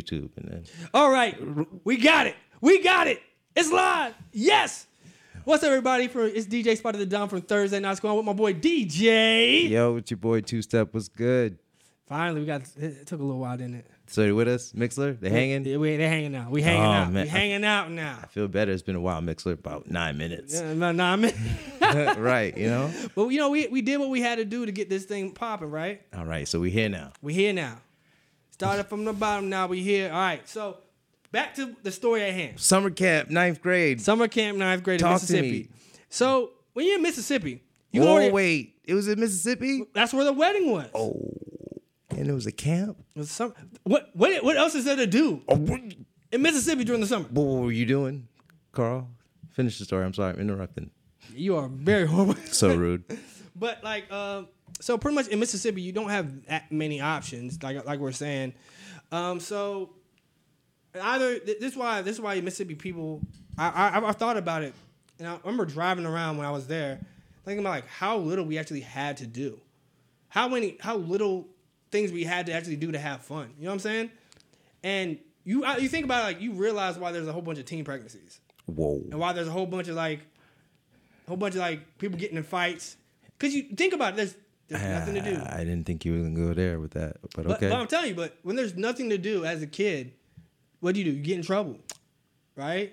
YouTube, and then All right, we got it. We got it. It's live. Yes. What's up, everybody? For it's DJ Spot of the Dawn from Thursday Night Squad with my boy DJ. yo, with your boy Two Step was good. Finally, we got. It took a little while, didn't it? So you with us, Mixlr? They hanging? Yeah, we, they hanging out. We hanging Oh, out. man. We hanging out now. I feel better. It's been a while, Mixlr. About nine minutes. Yeah, no, no, I mean, right, you know. but you know, we we did what we had to do to get this thing popping, right? All right, so we here now. We here now. Started from the bottom. Now we here. All right. So back to the story at hand. Summer camp, ninth grade. Summer camp, ninth grade in Talk to Mississippi. me. So when you're in Mississippi, you oh already, wait, it was in Mississippi. that's where the wedding was. Oh, and it was a camp. It was some, what what what else is there to do Oh, in Mississippi during the summer? what were you doing, Carl? Finish the story. I'm sorry, I'm interrupting. You are very horrible. So rude. but like, um, so pretty much in Mississippi, you don't have that many options. Like like we're saying, um, so either th- this is why this is why Mississippi people. I I, I thought about it, and I remember driving around when I was there, thinking about like how little we actually had to do, how many how little things we had to actually do to have fun. You know what I'm saying? And you you think about it, like you realize why there's a whole bunch of teen pregnancies Whoa. and why there's a whole bunch of like, a whole bunch of like people getting in fights. Cause you think about it, there's there's nothing to do. I didn't think you were gonna go there with that, but But, okay. but I'm telling you, but when there's nothing to do as a kid, what do you do? You get in trouble, right?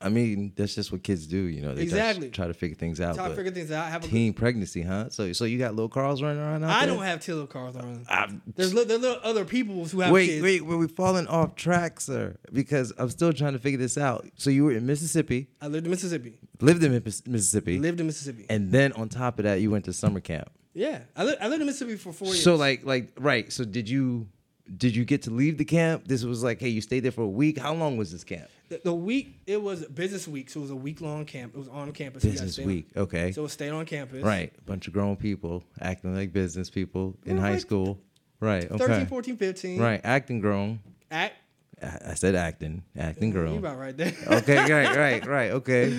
I mean, that's just what kids do, you know. They just Exactly. try to figure things out. Try to figure things out. Have a good, teen pregnancy, huh? So, so you got little Carls running around I there? don't have Tiller cars on. I- There's li- there's little other people who have wait, kids. wait, were we falling off track, sir? Because I'm still trying to figure this out. So you were in Mississippi, I lived in Mississippi. lived in Mississippi, Lived in Mississippi. and then on top of that, you went to summer camp. Yeah, I, li- I lived in Mississippi for four years. So like, like, right? So did you, did you get to leave the camp? This was like, hey, you stayed there for a week. How long was this camp? the, the week it was business week, so it was a week long camp. It was on campus. You gotta Business stay on- week. Okay. So it stayed on campus. Right. A bunch of grown people acting like business people in Yeah, high like school. Right. Okay. 13, 14, 15. Right. Acting grown. Act. I I said acting. Acting grown. You grown. about right there. Okay. Right. Right. Right. Okay.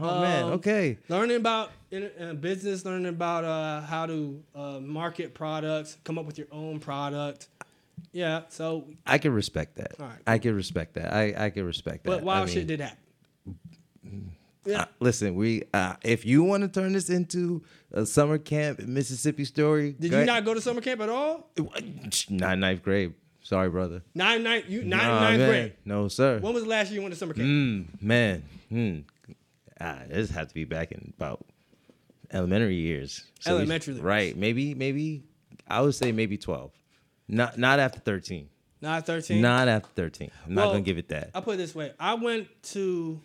Oh man. Um, Okay. learning about in, business, learning about uh, how to uh, market products, come up with your own product. Yeah. So, I can respect that. All right, I can respect that. I I can respect that. but wild I shit mean, did happen. uh, listen, we uh, if you want to turn this into a summer camp Mississippi story, Did you ahead. not go to summer camp at all? Not ninth grade. Sorry, brother. Nine, nine, you nine, Nah, ninth man. grade. No, sir. When was the last year you went to summer camp? Mm, man, mm. Ah, this had to be back in about elementary years. we- Elementary right? Maybe, maybe I would say maybe twelve. Not not after thirteen. Not thirteen. Not after thirteen. I'm not gonna give it that. I'll put it this way. I went to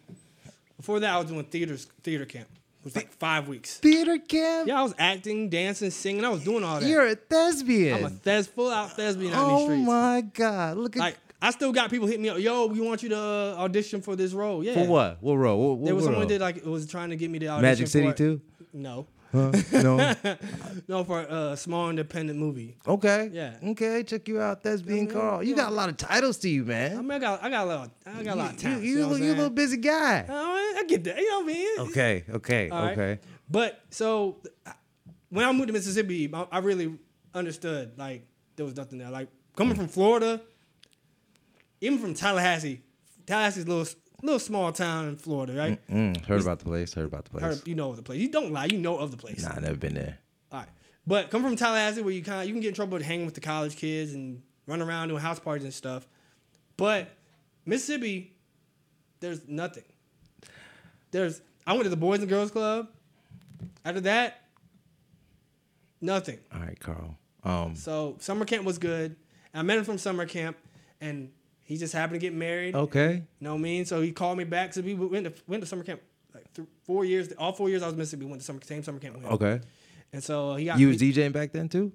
before that. I was doing theaters, theater camp. It was like five weeks. Theater camp. Yeah, I was acting, dancing, singing. I was doing all that. You're a thespian. I'm a thes full out thespian out in these oh streets. my god! Look at Like I still got people hitting me up. Yo, we want you to uh, audition for this role. Yeah. for what? What role? What, what There was what someone role? did like was trying to get me to audition. Magic City for, too. No, Huh? No. no, for a small independent movie. okay. Yeah. Okay. Check you out, thespian Yeah, Carl. You yeah. got a lot of titles to you, I man. mean, I got, I got a lot, I got a lot of You, you, You, know you a little busy guy. Oh, I get that. You know what I mean? Okay. Okay. All right. okay. But so when I moved to Mississippi, I, I really understood like there was nothing there. Like coming from Florida, even from Tallahassee, Tallahassee's a little little small town in Florida, right? Mm, heard about the place. Heard about the place. Heard- you know of the place. You don't lie. You know of the place. Nah, I never been there. All right. But come from Tallahassee where you kind of you can get in trouble with hanging with the college kids and run around doing house parties and stuff. But Mississippi, there's nothing. There's I went to the Boys and Girls Club. After that, nothing. All right, Carl. Um, So summer camp was good. I met him from summer camp, and he just happened to get married. okay. You know what I mean? So he called me back. So we went to went to summer camp like th- four years. All four years I was in Mississippi. Went to summer same summer camp with. Okay. And so he got You me, was DJing back then too?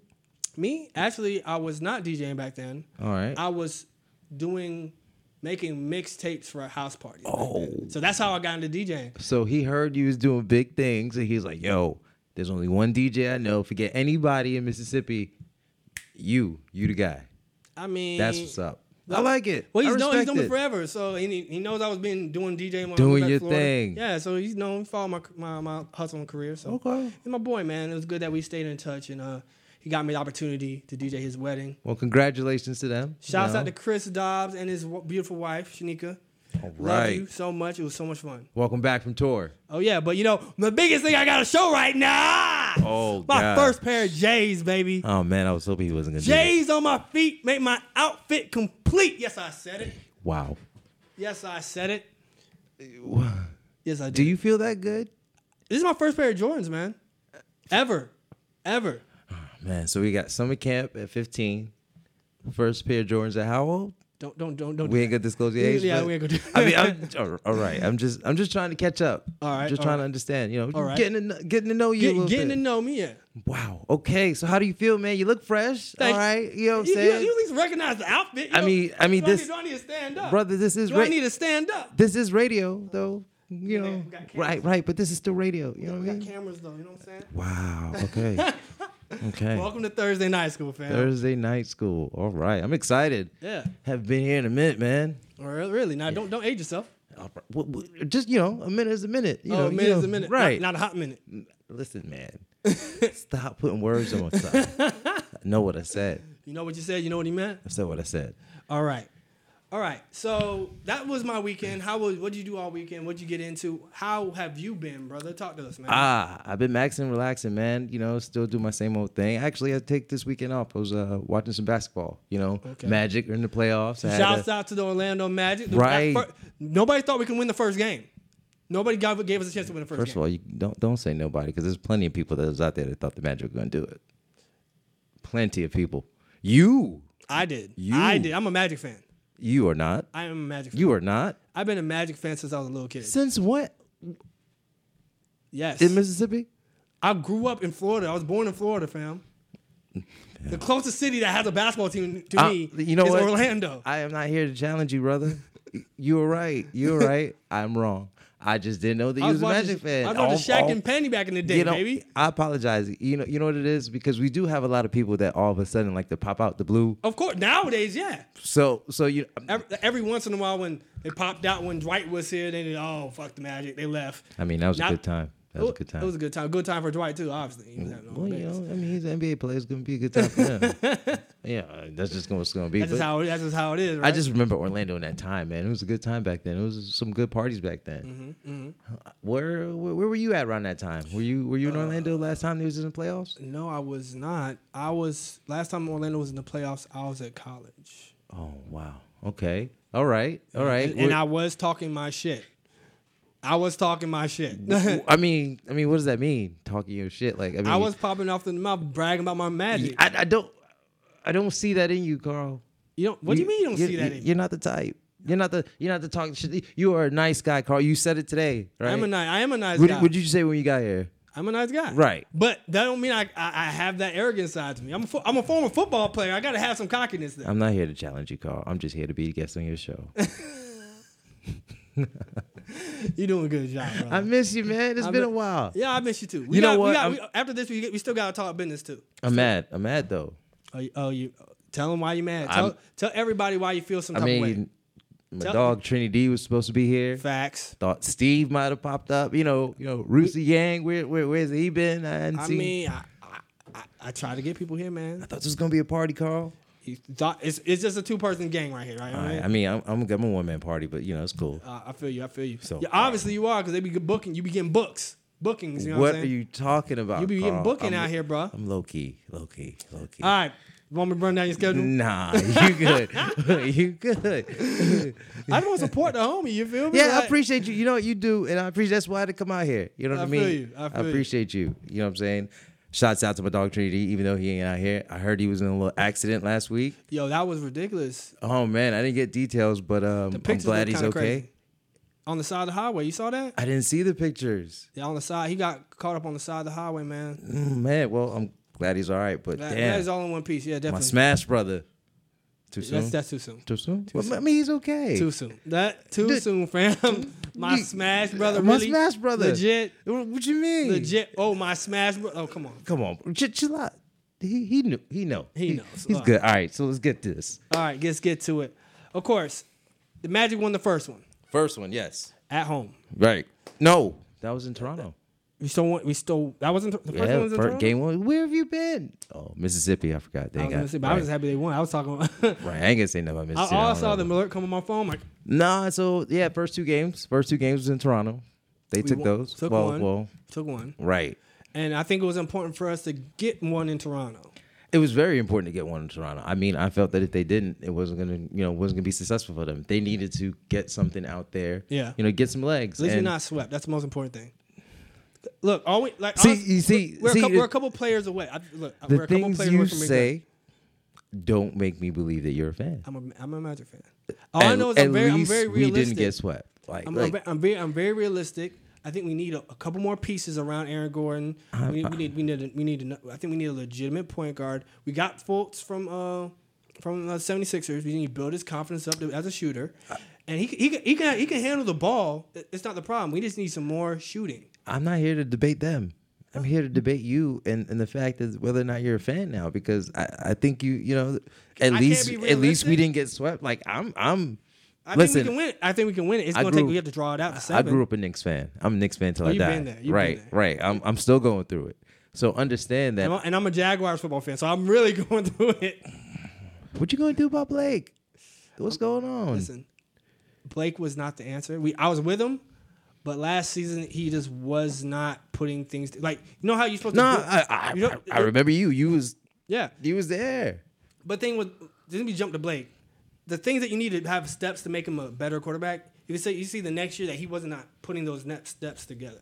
me. Actually, I was not DJing back then. All right. I was doing making mixtapes for a house party. Oh. So that's how I got into DJing. So he heard you was doing big things, and he's like, "Yo, there's only one DJ I know. Forget anybody in Mississippi. You, you the guy. I mean, That's what's up. I like it. Well, he's known he's known me it. forever, so he he knows I was been doing DJ. When I Doing your Florida. thing. Yeah, so he's known follow my my my hustle and career. So Okay. he's my boy, man. It was good that we stayed in touch, and uh, he got me the opportunity to DJ his wedding. Well, congratulations to them. Shouts out to Chris Dobbs and his w- beautiful wife Shanika. All Love right. you so much. It was so much fun. Welcome back from tour. Oh yeah, but you know the biggest thing I got to show right now. Oh, my God. first pair of J's, baby. Oh man, I was hoping he wasn't gonna. do J's on my feet make my outfit complete. Yes, I said it. Wow. Yes, I said it. Yes, I did. Do you feel that good? This is my first pair of Jordans, man. Ever, ever. Ah, man, so we got summer camp at 15. First pair of Jordans at how old? Don't don't don't don't. do We ain't that. gonna disclose the age. Yeah, we ain't gonna do. I mean, I'm, all- right. I'm just, I'm just trying to catch up. All right, Just all trying right. to understand. You know, All right. getting to, getting to know you Get, getting bit. to know me, yeah. wow. Okay. So how do you feel, man? You look fresh. Thank all right. You know what I'm You, you, saying, you at least recognize the outfit. You I mean- I mean, do I this- need- do I need to stand up, brother? This is Do I need to stand up? this is radio, though. You know, got right, right. But this is still radio. You know what I got cameras though. You know what I'm saying? Wow. Okay. okay. Welcome to Thursday night school, fam. Thursday night school. All right. I'm excited. Yeah. Have been here in a minute, man. Or really? Now don't don't age yourself. All right. Well, well, Just you know, a minute is a minute. You oh, know, a you minute is a minute. Right. Not, not a hot minute. Listen, man. Stop putting words on stuff. I know what I said. You know what you said. You know what he meant. I said what I said. All right. All right. So that was my weekend. How was what did you do all weekend? What'd you get into? How have you been, brother? Talk to us, man. Ah, I've been maxing, relaxing, man. You know, still do my same old thing. Actually, I take this weekend off. I was uh, watching some basketball. You know, Okay. Magic are in the playoffs. I Shouts a- out to the Orlando Magic. Right. that fir- nobody thought we could win the first game. Nobody gave, gave us a chance to win the first, First game. of all, you don't don't say nobody because there's plenty of people that was out there that thought the Magic were going to do it. Plenty of people. You, I did. You. I did. I'm a Magic fan. You are not. I am a Magic fan. You are not. I've been a Magic fan since I was a little kid. Since when? Yes. In Mississippi? I grew up in Florida. I was born in Florida, fam. The closest city that has a basketball team to Uh, me you know is what? Orlando. I am not here to challenge you, brother. You were right. You were right. I'm wrong. I just didn't know that you was, was a Magic fan. I was watching Shaq and Penny back in the day, you know, baby. I apologize. You know, you know what it is because we do have a lot of people that all of a sudden like to pop out the blue. Of course, nowadays, yeah. So, so you, um, Every, every once in a while, when they popped out when Dwight was here, they did, oh fuck the Magic, they left. I mean, that was Not- a good time. That was a good time. It was a good time. Good time for Dwight too. Obviously, he was having all well, you know. I mean, he's an NBA player. It's gonna be a good time for him. Yeah, that's just what's gonna be. That's just how. That's just how it is. Right? I just remember Orlando in that time, man. It was a good time back then. It was some good parties back then. Mm-hmm, Where, where where were you at around that time? Were you were you in Orlando last time they was in the playoffs? no, I was not. I was last time Orlando was in the playoffs. I was at college. Oh wow. Okay. All right. All right. and, and I was talking my shit. I was talking my shit. I mean, I mean, what does that mean? Talking your shit, like I mean, I was popping off the mouth, bragging about my magic. I, I don't, I don't see that in you, Carl. you don't. What do you mean you don't see that? in You're not the type. You're not the. You're not the talking shit. You are a nice guy, Carl. You said it today, right? I'm a nice. I am a nice What guy. did would you say when you got here? I'm a nice guy. Right. But that don't mean I, I, I have that arrogant side to me. I'm a, fo- I'm a former football player. I got to have some cockiness there. I'm not here to challenge you, Carl. I'm just here to be a guest on your show. You're doing a good job, bro. I miss you, man. It's I been a while. yeah, I miss you too. We You know got, what? We got, I'm- we, after this, we, we still got to talk business too. I'm mad. I'm mad though. Oh, you, oh, you tell them why you mad. Tell, I'm- tell everybody why you feel some I type of way. mean, my Tell- dog Trinity D was supposed to be here. Facts. Thought Steve might have popped up. You know, you know, Rusey Yang. Where, where, where's he been? I I mean, I, I, I, try to get people here, man. I thought this was gonna be a party, Carl. You thought it's, it's just a two person gang right here, right? Right. I mean, I'm, I'm, I'm a one man party, but you know, it's cool. Uh, I feel you. I feel you. So- yeah, obviously you are because they be booking. You be getting books, bookings. You know what, what are you talking about? You be getting booking I'm- out here, bro. I'm low key, low key, low key. All right, want me to run down your schedule? Nah, you good. you good. I just want to support the homie. You feel me? Yeah, I appreciate you. You know what you do, and I appreciate that's why I had to come out here. You know what I, I mean? feel you. I you. appreciate you. You know what I'm saying? Shouts out to my dog Trinity, even though he ain't out here. I heard he was in a little accident last week. Yo, that was ridiculous. Oh man, I didn't get details, but um, I'm glad he's okay. crazy. On the side of the highway, you saw that? I didn't see the pictures. Yeah, on the side. He got caught up on the side of the highway, man. Mm, man, well, I'm glad he's all right, but That, that damn, is all in one piece. Yeah, definitely. my smash brother. Too soon. That's that's too soon. too soon. Well, I mean, he's okay. Too soon. That too Dude, soon, fam. my you- smash brother. My really? smash brother. Legit. What you mean? Legit. Oh, my smash brother. Oh, come on. Come on, chill, chill out. He he knew. He know. He knows. He's All good. All right, so let's get this. All right, let's get to it. Of course, the Magic won the first one First one, yes. at home. Right. No, that was in Toronto. We still want. We still. That wasn't the first one. Was in first Toronto? game one. Where have you been? Oh, Mississippi. I forgot. They I was, got gonna say, but I was happy they won. I was talking. About right. I ain't gonna say nothing about I, Mississippi. all I don't saw know. the alert come on my phone. Like Nah, so yeah, first two games. First two games was in Toronto. They We took won- those. took well, one. well, took one, right. and I think it was important for us to get one in Toronto. It was very important to get one in Toronto. I mean, I felt that if they didn't, it wasn't gonna, you know, wasn't gonna be successful for them. They needed to get something out there. Yeah. You know, get some legs. At least you're not swept. That's the most important thing. Look, all we like. See, honest- you see- we're, see, a couple, we're a couple players away. I, look, the we're a couple things players you away from being good. say don't make me believe that you're a fan. I'm a I'm a Magic fan. All I know is at I'm very I'm very we realistic. didn't get swept. Like, I'm, like I'm very I'm very realistic. I think we need a, a couple more pieces around Aaron Gordon. Uh, We need we need we need, a, we need a, I think we need a legitimate point guard. We got Fultz from uh from uh, 76ers. We need to build his confidence up to, as a shooter. And he, he, can, he can he can handle the ball. It's not the problem. We just need some more shooting. I'm not here to debate them. I'm here to debate you and, and the fact is whether or not you're a fan now because I, I think you you know at I least at least we didn't get swept. Like I'm I'm I listen. think we can win. it. I think we can win it. It's I going to take. grew- We have to draw it out to I seven. grew up a Knicks fan. I'm a Knicks fan till Oh, I die. been there. You've been right, there. right. I'm I'm still going through it. So understand that. And I'm- and I'm a Jaguars football fan, so I'm really going through it. What you gonna do about Blake? What's going on? Listen, Blake was not the answer. We I was with him, but last season he just was not putting things like you know how you supposed no, to. do- I, I, you know- I, I remember you. You was Yeah, you was there. but thing with didn't we jump to Blake? The things that you need to have steps to make him a better quarterback. You say you see the next year that he was not putting those next steps together.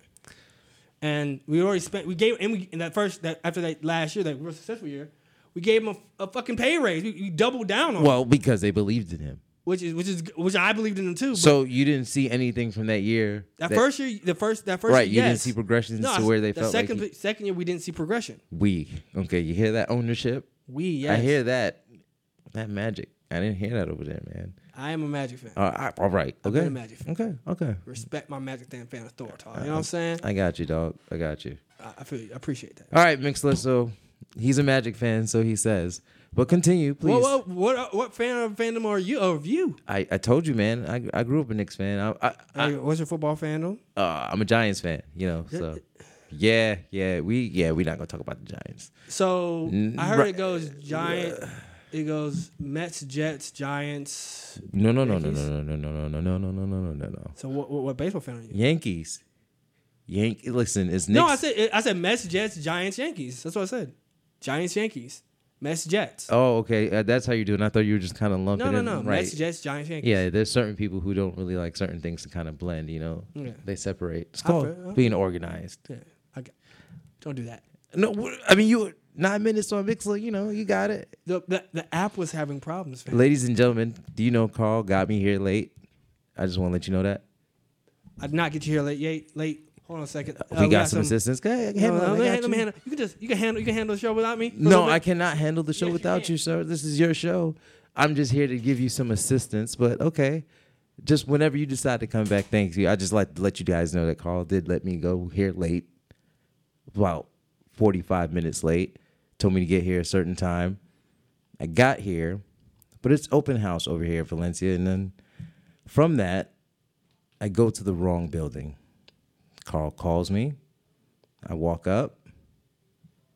And we already spent we gave and we in that first that after that last year that real successful year, we gave him a, a fucking pay raise. We, we doubled down on, Well, because they believed in him. which is which is which I believed in him too. So you didn't see anything from that year. that, first year, the first that first Right, year, you didn't see progressions No, to where they the felt like second he- second year we didn't see progression. we. Okay, you hear that ownership? We yes. I hear that. That magic. I didn't hear that over there, man. I am a Magic fan. All right, all right. Okay. a Magic fan. Okay. Okay. Respect my Magic fan fan authority. You know what I'm saying? I got you, dog. I got you. I, I feel you. I appreciate that. All right, Mixlr. So he's a Magic fan, so he says. But continue, please. What, what what what fan of fandom are you of you? I, I told you, man. I, I grew up a Knicks fan. I, I, I what's your football fandom? uh, I'm a Giants fan. You know, so yeah, yeah. We yeah, we're not gonna talk about the Giants. So I heard right. it goes Giant. It goes Mets, Jets, Giants. No, no, no, no, Yankees? no, no, no, no, no, no, no, no, no, no, no. So what what, what baseball fan are you? Yankees. Yank. Listen, it's Knicks. No, I said I said Mets, Jets, Giants, Yankees. That's what I said. Giants, Yankees, Mets, Jets. Oh, okay. Uh, that's how you do it. I thought you were just kind of lumping no, no, in. no. Right. Mets, Jets, Giants, Yankees. Yeah, there's certain people who don't really like certain things to kind of blend. You know, Yeah. they separate. It's called feel- being organized. Yeah, I got, don't do that. No, I mean you nine minutes on Mixlr. You know, you got it. The, the the app was having problems. Man. Ladies and gentlemen, do you know Carl got me here late? I just want to let you know that I did not get you here late. Late. late. Hold on a second. Uh, we got some assistance. Go ahead, No, handle it. no, let me handle- let me you. handle- You can just you can handle you can handle the show without me. No. I cannot handle the show Yes, without can. you, sir. This is your show. I'm just here to give you some assistance, but okay. Just whenever you decide to come back, thank you. I just like to let you guys know that Carl did let me go here late, about 45 minutes late. Told me to get here a certain time. I got here, but it's open house over here in Valencia, and then from that, I go to the wrong building. Carl calls me. I walk up.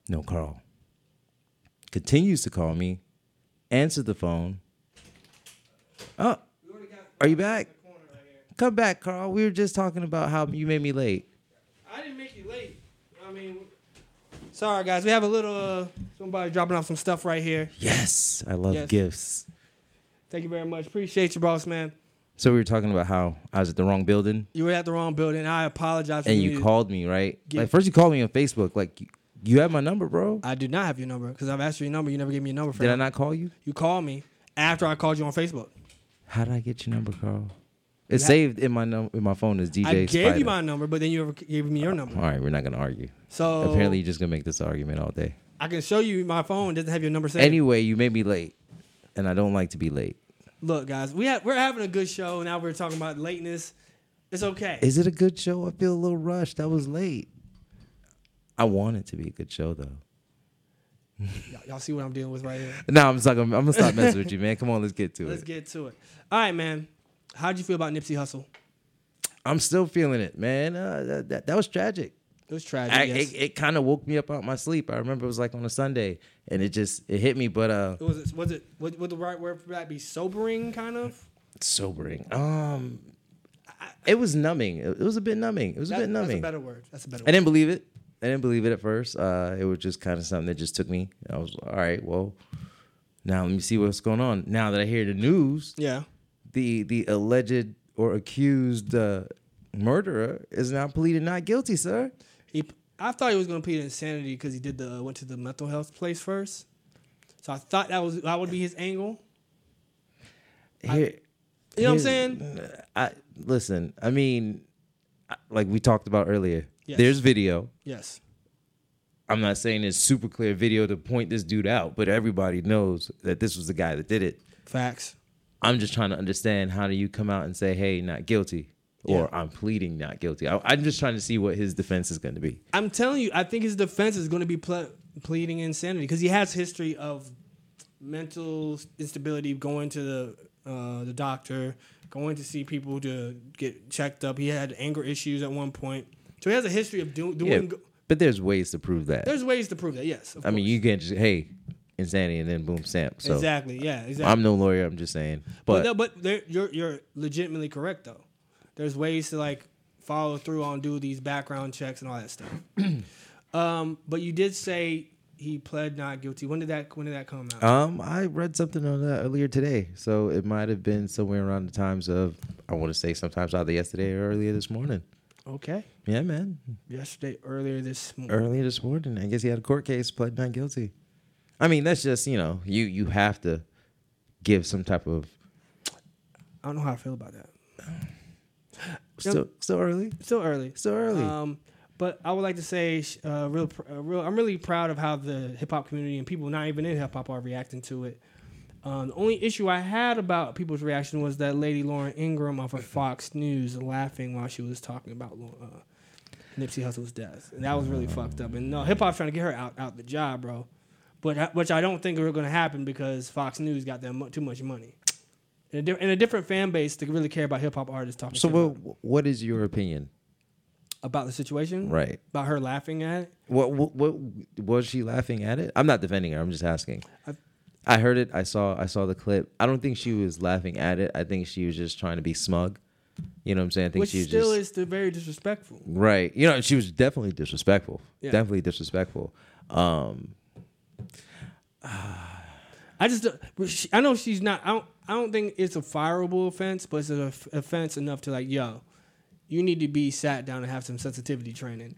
No, Carl continues to call me, answer the phone. Oh, are you back? Come back, Carl. We were just talking about how you made me late. I didn't make you late. I mean, sorry guys. We have a little uh, somebody dropping off some stuff right here. Yes, I love Yes. gifts. Thank you very much. Appreciate you, boss man. So we were talking about how I was at the wrong building, You were at the wrong building. I apologize. For and you you called me, right? Like first you called me on Facebook, like you, you have my number, bro. I do not have your number because I've asked for your number. You never gave me your number. For Did I not call you? You called me after I called you on Facebook. How did I get your number, Carl? It's ha- saved in my num- in my phone as DJ I gave Spider. you my number, but then you never gave me your number. All right, we're not gonna argue. So Apparently, you're just gonna make this argument all day. I can show you my phone. Doesn't have your number saved. Anyway, you made me late, and I don't like to be late. Look, guys, we have, we're having a good show. Now we're talking about lateness. It's okay. Is it a good show? I feel a little rushed. I was late. I want it to be a good show though. y'all, y'all see what I'm dealing with right here. No, I'm sorry. I'm, I'm gonna stop messing with you, man. Come on, let's get to it. Let's get to it. All right, man. How'd you feel about Nipsey Hussle? I'm still feeling it, man. Uh, that, that, that was tragic. It was tragic. I, yes. it, it kind of woke me up out my sleep. I remember it was like on a Sunday, and it just it hit me. But uh, was it was it would, would the right word for that be sobering kind of? sobering. Um, it was numbing. It, was a bit numbing. It was a That- bit that's a numbing. better word. That's a better Word. I didn't believe it. I didn't believe it at first. Uh, it was just kind of something that just took me. I was all right. Well, now let me see what's going on. Now that I hear the news, Yeah. The the alleged or accused uh, murderer is now pleading not guilty, sir. He, I thought he was going to plead insanity because he did the went to the mental health place first. So I thought that was that would be his angle. Here, You know what I'm saying? I listen. I mean, like we talked about earlier. Yes. There's video. Yes. I'm not saying it's super clear video to point this dude out, but everybody knows that this was the guy that did it. Facts. I'm just trying to understand how do you come out and say, "Hey, not guilty," or Yeah. "I'm pleading not guilty." I, I'm just trying to see what his defense is going to be. I'm telling you, I think his defense is going to be ple- pleading insanity because he has history of mental instability, going to the uh, the doctor, going to see people to get checked up. He had anger issues at one point, so he has a history of do- Yeah, doing. but there's ways to prove that. There's ways to prove that. Yes, I mean, you can't just hey, insanity, and then boom, stamp. So exactly. Yeah, exactly. I'm no lawyer. I'm just saying, but but no, but there- you're you're legitimately correct though. There's ways to like follow through on do these background checks and all that stuff. um, but you did say he pled not guilty. When did that when did that come out? Um, I read something on that earlier today, so it might have been somewhere around the times of I want to say sometimes either yesterday or earlier this morning. okay. Yeah, man, Yesterday, earlier this morning. earlier this morning. I guess he had a court case, pled not guilty. I mean, that's just you know, you you have to give some type of I don't know how I feel about that. still still early, Still early. still early. Um, but I would like to say, uh, real, uh, real, I'm really proud of how the hip hop community and people not even in hip hop are reacting to it. Um, the only issue I had about people's reaction was that lady Lauren Ingraham off of Fox News laughing while she was talking about uh, Nipsey Hussle's death, and that was really fucked up. And no, hip hop's trying to get her out out the job, bro. But which I don't think are going to happen because Fox News got them too much money. In a, a different fan base to really care about hip hop artists talking so what what is your opinion? about the situation, Right. About her laughing at it. What, what what was she laughing at it? I'm not defending her. I'm just asking. I- I heard it. I saw I saw the clip. I don't think she was laughing at it. I think she was just trying to be smug. You know what I'm saying? I think Which she was still just is very disrespectful. right. You know, she was definitely disrespectful. Yeah. Definitely disrespectful. Um, Ah. I just she- I know she's not. I don't. I don't think it's a fireable offense, but it's an off- offense enough to like, yo, you need to be sat down and have some sensitivity training,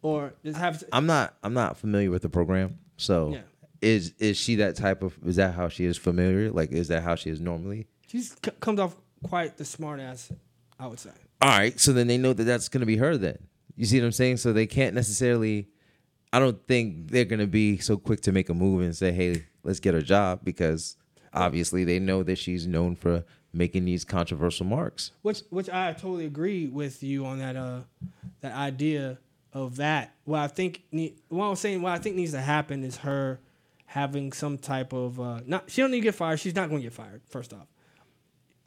or just have. I'm not I'm not familiar with the program. So Yeah. is is she that type of? Is that how she is familiar? Like, is that how she is normally? She's c- comes off quite the smart ass. I would say. All right, so then they know that that's going to be her. Then you see what I'm saying? So they can't necessarily. I don't think they're to be so quick to make a move and say, "Hey, let's get her job," because obviously they know that she's known for making these controversial marks. Which which I totally agree with you on that uh that idea of that. What I think what I'm saying what I think needs to happen is her having some type of uh not she don't need to get fired. She's not going to get fired. First off,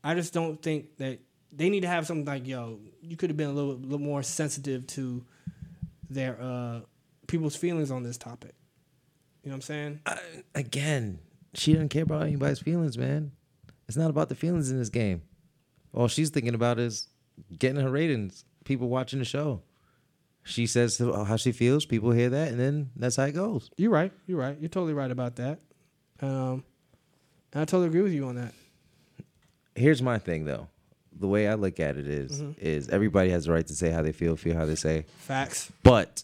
I just don't think that they need to have something like yo. You could have been a little, little more sensitive to their uh people's feelings on this topic. You know what I'm saying? Again, she doesn't care about anybody's feelings, man. It's not about the feelings in this game. All she's thinking about is getting her ratings, people watching the show. She says how she feels, people hear that, and then that's how it goes. You're right. You're right. You're totally right about that. Um, and I totally agree with you on that. here's my thing though the way i look at it is- Mm-hmm. is everybody has the right to say how they feel feel how they say Facts. but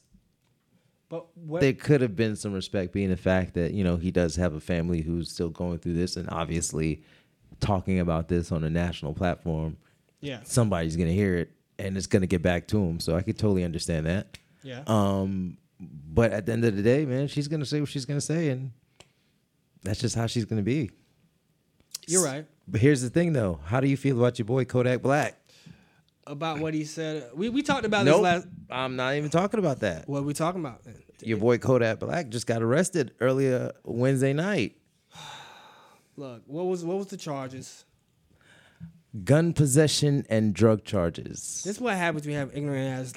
But what? there could have been some respect being the fact that you know he does have a family who's still going through this and obviously talking about this on a national platform yeah. somebody's gonna hear it and it's gonna get back to him so i could totally understand that Yeah. um but at the end of the day man she's gonna say what she's gonna say and that's just how she's gonna be You're right but here's the thing though how do you feel about your boy kodak black about what he said. We we talked about Nope, this last. I'm not even talking about that. What are we talking about? Your boy Kodak Black just got arrested earlier Wednesday night. Look, what was what was the charges? Gun possession and drug charges. This is what happens when you have ignorant ass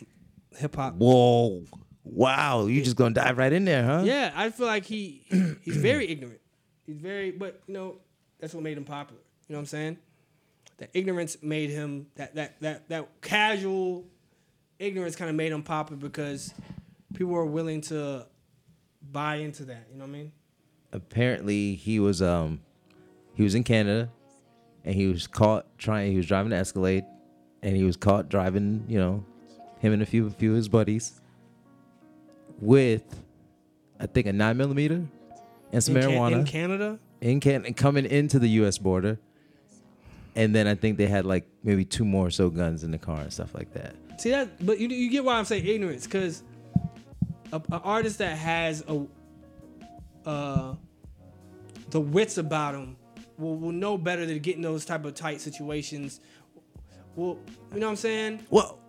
hip hop. Whoa. Wow. You just gonna dive right in there, huh? Yeah, I feel like he he's very ignorant. He's very, but you know, that's what made him popular. You know what I'm saying? That ignorance made him that that that that casual ignorance kind of made him popular because people were willing to buy into that. You know what I mean? Apparently he was um he was in Canada and he was caught trying he was driving an Escalade and he was caught driving, you know, him and a few a few of his buddies with I think a nine millimeter and some in, Can- marijuana in Canada. in Canada, coming into the U.S. border, and then I think they had like maybe two more or so guns in the car and stuff like that. See that, but you you get why I'm saying ignorance because an artist that has a uh the wits about him will, will know better than getting those type of tight situations. Well, you know what I'm saying? Well,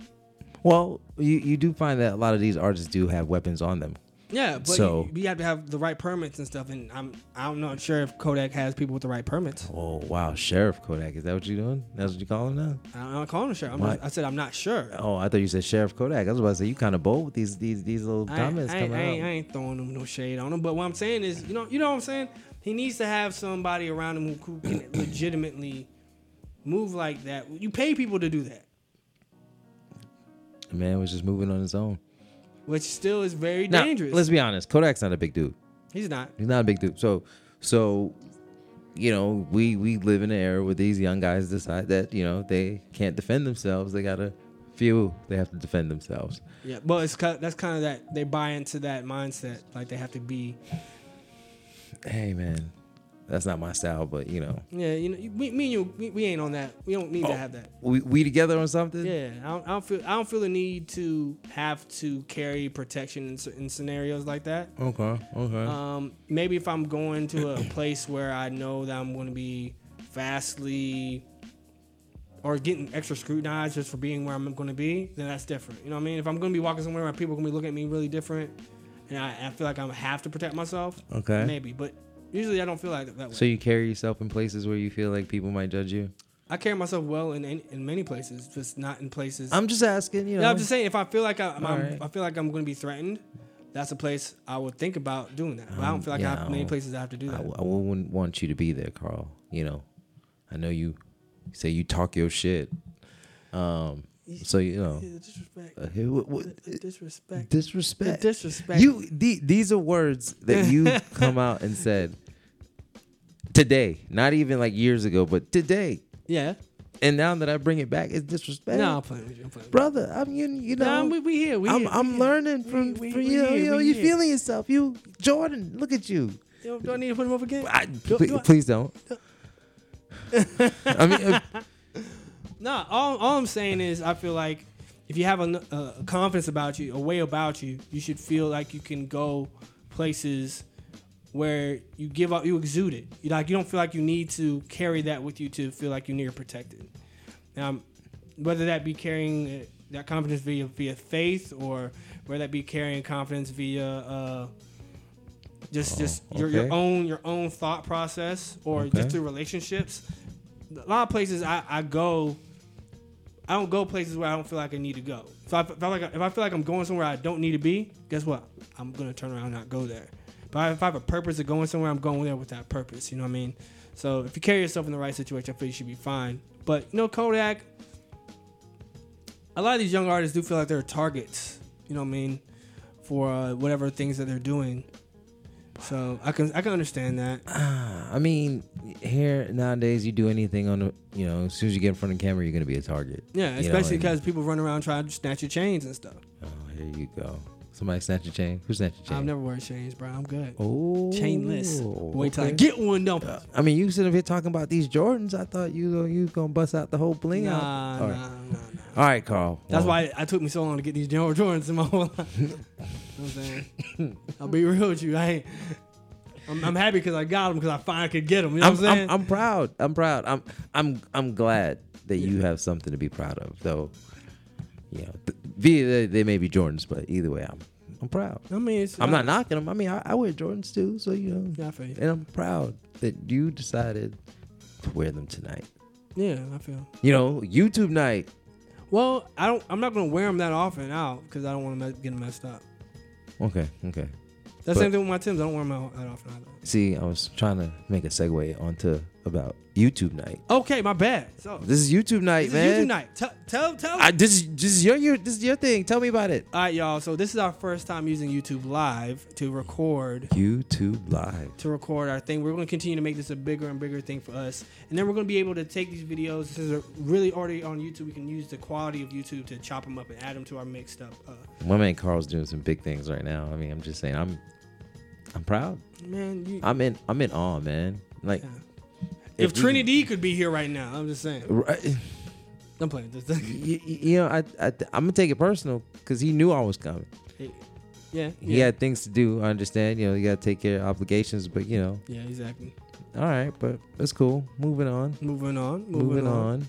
well, you you do find that a lot of these artists do have weapons on them. Yeah, but So- you, you have to have the right permits and stuff. And I'm I'm not sure if Kodak has people with the right permits. Oh wow, Sheriff Kodak, is that what you're doing? That's what you call him now? I'm not calling him sheriff. I'm What? I said I'm not sure. Oh, I thought you said Sheriff Kodak. I was about to say you kind of bold with these these these little I comments I, coming I, out. I ain't throwing him no shade on him, but what I'm saying is, you know, you know what I'm saying. He needs to have somebody around him who, who can legitimately move like that. You pay people to do that, The man was just moving on his own. Which still is very Now, dangerous. let's be honest. Kodak's not a big dude. He's not. He's not a big dude. So, so, you know, we we live in an era where these young guys decide that you know they can't defend themselves. They gotta feel they have to defend themselves. Yeah, well, it's that's kind of that they buy into that mindset, like they have to be. Hey, man, that's not my style, but you know, Yeah, you know, we, me and you, we, we ain't on that. We don't need Oh. to have that. we we together on something. Yeah, I don't, I don't feel I don't feel the need to have to carry protection in, in scenarios like that. Okay. Okay. Um, maybe if I'm going to a place where I know that I'm going to be vastly or getting extra scrutinized just for being where I'm going to be, then that's different. You know what I mean? If I'm going to be walking somewhere where people are going to be looking at me really different, and I, I feel like I have to protect myself, okay. maybe. But usually I don't feel like that way. So you carry yourself in places where you feel like people might judge you. I carry myself well in in, in many places, just not in places. I'm just asking. You know. Yeah, I'm just saying if I feel like I, I'm, All right. I feel like I'm going to be threatened, that's a place I would think about doing that. But I don't feel like yeah, I have I many places I have to do I, that. w- I wouldn't want you to be there, Carl. You know, I know you say you talk your shit. Um, so you know, disrespect. uh, what- what- disrespect. disrespect. The disrespect. You the, these are words that you come out and said today, not even like years ago, but today. yeah. And now that I bring it back, it's disrespect. No, I'm playing with you. I'm playing brother, I'm you. You know, Nah, we, we here. We I'm here. I'm we here. learning from, we- from you know here, you know you feeling yourself. You Jordan, look at you. Yo, do I need to put him up again? I, Do- do I- please don't. I mean, Nah, all, all I'm saying is I feel like if you have a, a confidence about you, a way about you, you should feel like you can go places where you give up, you exude it. You like you don't feel like you need to carry that with you to feel like you're near protected. Now, whether that be carrying uh, that confidence via via faith or whether that be carrying confidence via uh, just Oh, just your, your own your own thought process or Okay. just through relationships. A lot of places I, I go, I don't go places where I don't feel like I need to go. So I feel like if I feel like I'm going somewhere I don't need to be, guess what? I'm gonna turn around and not go there. But if I have a purpose of going somewhere, I'm going there with that purpose. You know what I mean? So if you carry yourself in the right situation, I feel you should be fine. But you know, Kodak, a lot of these young artists do feel like they're targets. You know what I mean? For uh, whatever things that they're doing. So I can I can understand that. I mean, here nowadays, you do anything on the, you know, as soon as you get in front of the camera, you're gonna be a target. Yeah, especially because people run around trying to snatch your chains and stuff. Oh, here you go. Somebody snatch your chain. Who snatched your chain? I've never worn chains, bro. I'm good. Oh, Chainless. Wait till I get one, don't Uh, I mean, you sitting up here talking about these Jordans. I thought you you gonna bust out the whole bling Nah, out. nah, right. nah. All right, Carl. That's Well, why it took me so long to get these General Jordans in my whole life. you know what I'm saying? I'll be real with you. I ain't. I'm, I'm happy because I got them because I finally could get them. You know I'm, what I'm saying? I'm, I'm proud. I'm proud. I'm I'm I'm glad that you have something to be proud of, though. You know, th- they, they may be Jordans, but either way, I'm I'm proud. I mean, it's, I'm I- not knocking them. I mean, I, I wear Jordans too, so you know, Yeah, I feel you. and I'm proud that you decided to wear them tonight. Yeah, I feel. You know, YouTube night. Well, I don't. I'm not gonna wear them that often out because I don't want to get them messed up. Okay, okay. That's the same thing with my Tims. I don't wear them out that often either. See, I was trying to make a segue onto about YouTube night. Okay, my bad. So This is YouTube night, this man. is YouTube night. Tell, tell, tell. I, this is this is your, your this is your thing. Tell me about it. All right, y'all. So this is our first time using YouTube Live to record YouTube live. to record our thing. We're going to continue to make this a bigger and bigger thing for us, and then we're going to be able to take these videos. This is a- really already on YouTube. We can use the quality of YouTube to chop them up and add them to our mixed up. Uh, My man Carl's doing some big things right now. I mean, I'm just saying, I'm I'm proud. man, you, I'm in I'm in awe, man. Like Yeah. If, we- Trinity could be here right now, I'm just saying. Right, I'm playing this. you, you know, I, I I'm gonna take it personal because he knew I was coming. yeah, He yeah, had things to do. I understand. You know, you gotta take care of obligations, but you know, yeah, exactly. all right. But it's cool. Moving on. Moving on. Moving, Moving on.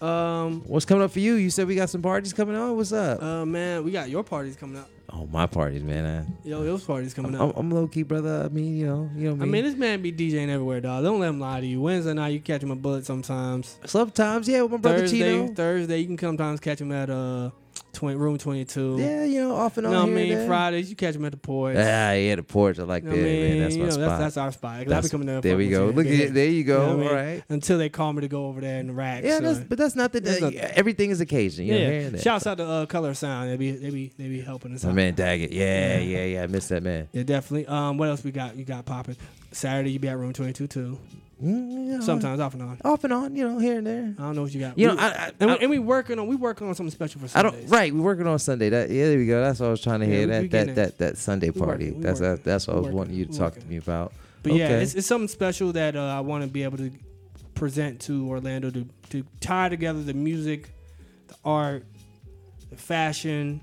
on. Um, What's coming up for you? You said we got some parties coming on. What's up? uh, man, we got your parties coming up. Oh, my parties, man. Yo, those parties coming I'm, up. I'm low key, brother. I mean, you know, you know. I Me. mean, this man be DJing everywhere, dog. Don't let him lie to you. Wednesday night, you catch him a bullet sometimes. sometimes, yeah, with my brother Thursday, Tito. Thursday, you can sometimes catch him at uh, 20, room 22. Yeah, you know, off and You on know what I mean? there. Fridays, you catch them at the porch. Ah, yeah, the porch. I like You that, know mean? man. That's You my know, spot. That's, that's our spot. 'Cause I be That's- coming there. there we go. Look at it. There you go. You know what All mean? right. Until they call me to go over there and the racks. Yeah, so- that's, but that's not the That's not- everything is occasion. You know, yeah. there. Shouts out to uh, Color Sound. They be they be they be helping us My out. man Daggett. Yeah, Yeah. yeah, yeah. I missed that man. Yeah, definitely. Um, what else we got? You got popping. Saturday, you be at room 22 too. Mm, you know, Sometimes off and on. off and on. You know, here and there. I don't know what you got. You know, I, I, and, I, we, and we working on we working on something special for I don't. Right, we're working on Sunday. That yeah, there we go. That's what I was trying to hear. we- we that that, that that Sunday party. working, that's working, that, that's what I was working, wanting you to we talk to me about. But yeah, it's, it's something special that uh, I want to be able to present to Orlando to to tie together the music, the art, the fashion,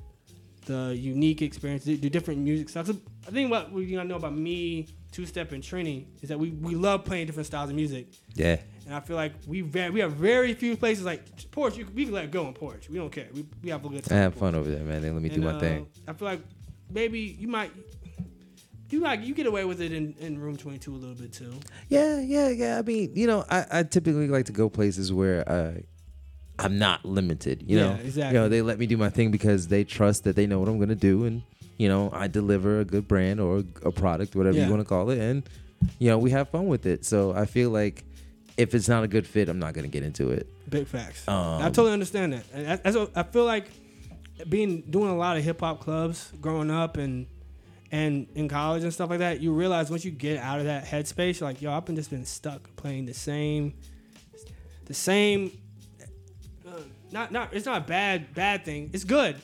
the unique experience, the, the different music styles. I think what you gotta know about me, Two Step, and Trini is that we, we love playing different styles of music, Yeah, and I feel like we very, we have very few places like Porch. You, we can let go in Porch. We don't care. We, we have a good time. I have fun over there, man. They let me do my uh, thing. I feel like maybe you might. You like you get away with it in, in room twenty two a little bit too. Yeah, yeah, yeah. I mean, you know, I, I typically like to go places where uh, I'm not limited. You Yeah, know, exactly. You know, they let me do my thing because they trust that they know what I'm gonna do, and you know, I deliver a good brand or a product, whatever Yeah. you want to call it, and you know, we have fun with it. So I feel like if it's not a good fit, I'm not gonna get into it. Big facts. Um, I totally understand that. And that's what- I feel like being doing a lot of hip hop clubs growing up and and in college and stuff like that. You realize once you get out of that headspace, you're like, yo, I've been just been stuck playing the same, the same. Uh, not not it's not a bad bad thing. It's good,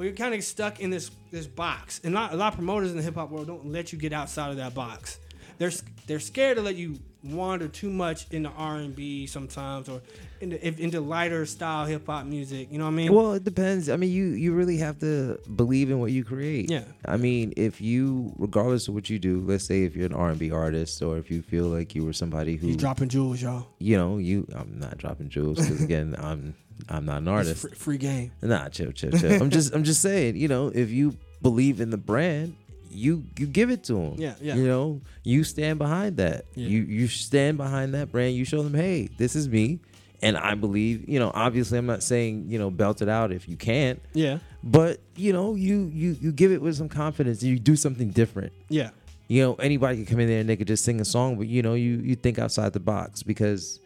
but you're kind of stuck in this this box. And not, a lot of promoters in the hip hop world don't let you get outside of that box. They're they're scared to let you wander too much into R and B sometimes, or into into lighter style hip hop music. You know what I mean? Well, it depends. I mean, you you really have to believe in what you create. Yeah. I mean, if you, regardless of what you do, let's say if you're an R&B artist, or if you feel like you were somebody who, He's dropping jewels, y'all. you know, you, I'm not dropping jewels because again, I'm I'm not an artist. free, free game. Nah, chill, chill, chill. I'm just I'm just saying, you know, if you believe in the brand, you you give it to them. Yeah, yeah. You know, you stand behind that. Yeah. You you stand behind that brand. You show them, hey, this is me, and I believe. You know, obviously, I'm not saying you know belt it out if you can't, Yeah, but you know, you you you give it with some confidence. and You do something different. yeah, You know, anybody could come in there and they could just sing a song, but you know, you you think outside the box because,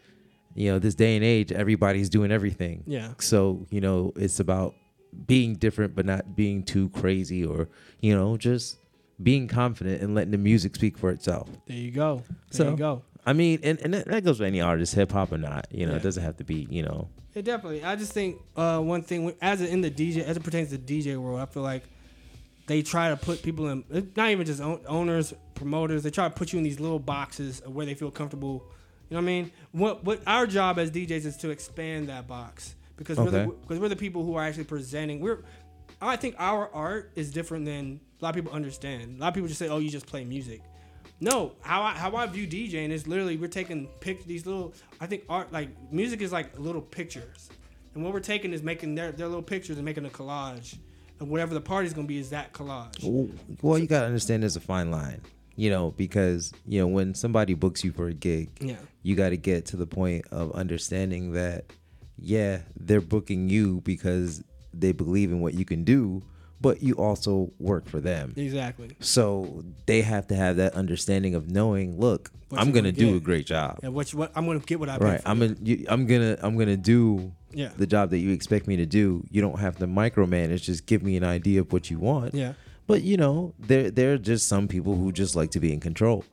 you know, this day and age, everybody's doing everything. yeah. So, you know, it's about being different but not being too crazy or, you know, just being confident and letting the music speak for itself. There you go. There So- you go. I mean, and, and that goes for any artist, hip hop or not. You know, Yeah. it doesn't have to be, you know. Yeah, definitely. I just think uh, one thing as in the DJ, as it pertains to the DJ world, I feel like they try to put people in, not even just owners, promoters. They try to put you in these little boxes of where they feel comfortable. You know what I mean? What what our job as DJs is to expand that box because we're the, because we're the people who are actually presenting. We're I think our art is different than a lot of people understand. A lot of people just say, "Oh, you just play music." No, how I how I view DJing is literally we're taking pic these little. I think art like music is like little pictures, and what we're taking is making their their little pictures and making a collage, and whatever the party's gonna be is that collage. Well, you got to understand there's a fine line, you know, because, you know, when somebody books you for a gig, Yeah, you got to get to the point of understanding that yeah, they're booking you because they believe in what you can do, but you also work for them. Exactly. So they have to have that understanding of knowing, look, What I'm gonna gonna do a great job. Yeah, what, you- what I'm gonna get what I Right. I'm gonna you, I'm gonna I'm gonna do Yeah. the job that you expect me to do. You don't have to micromanage. Just give me an idea of what you want. Yeah. But you know, there there are just some people who just like to be in control.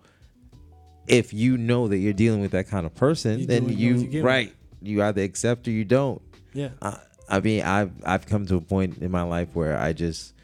If you know that you're dealing with that kind of person, You then you, you right, you either accept or you don't. Yeah. I, I mean, I've I've come to a point in my life where I just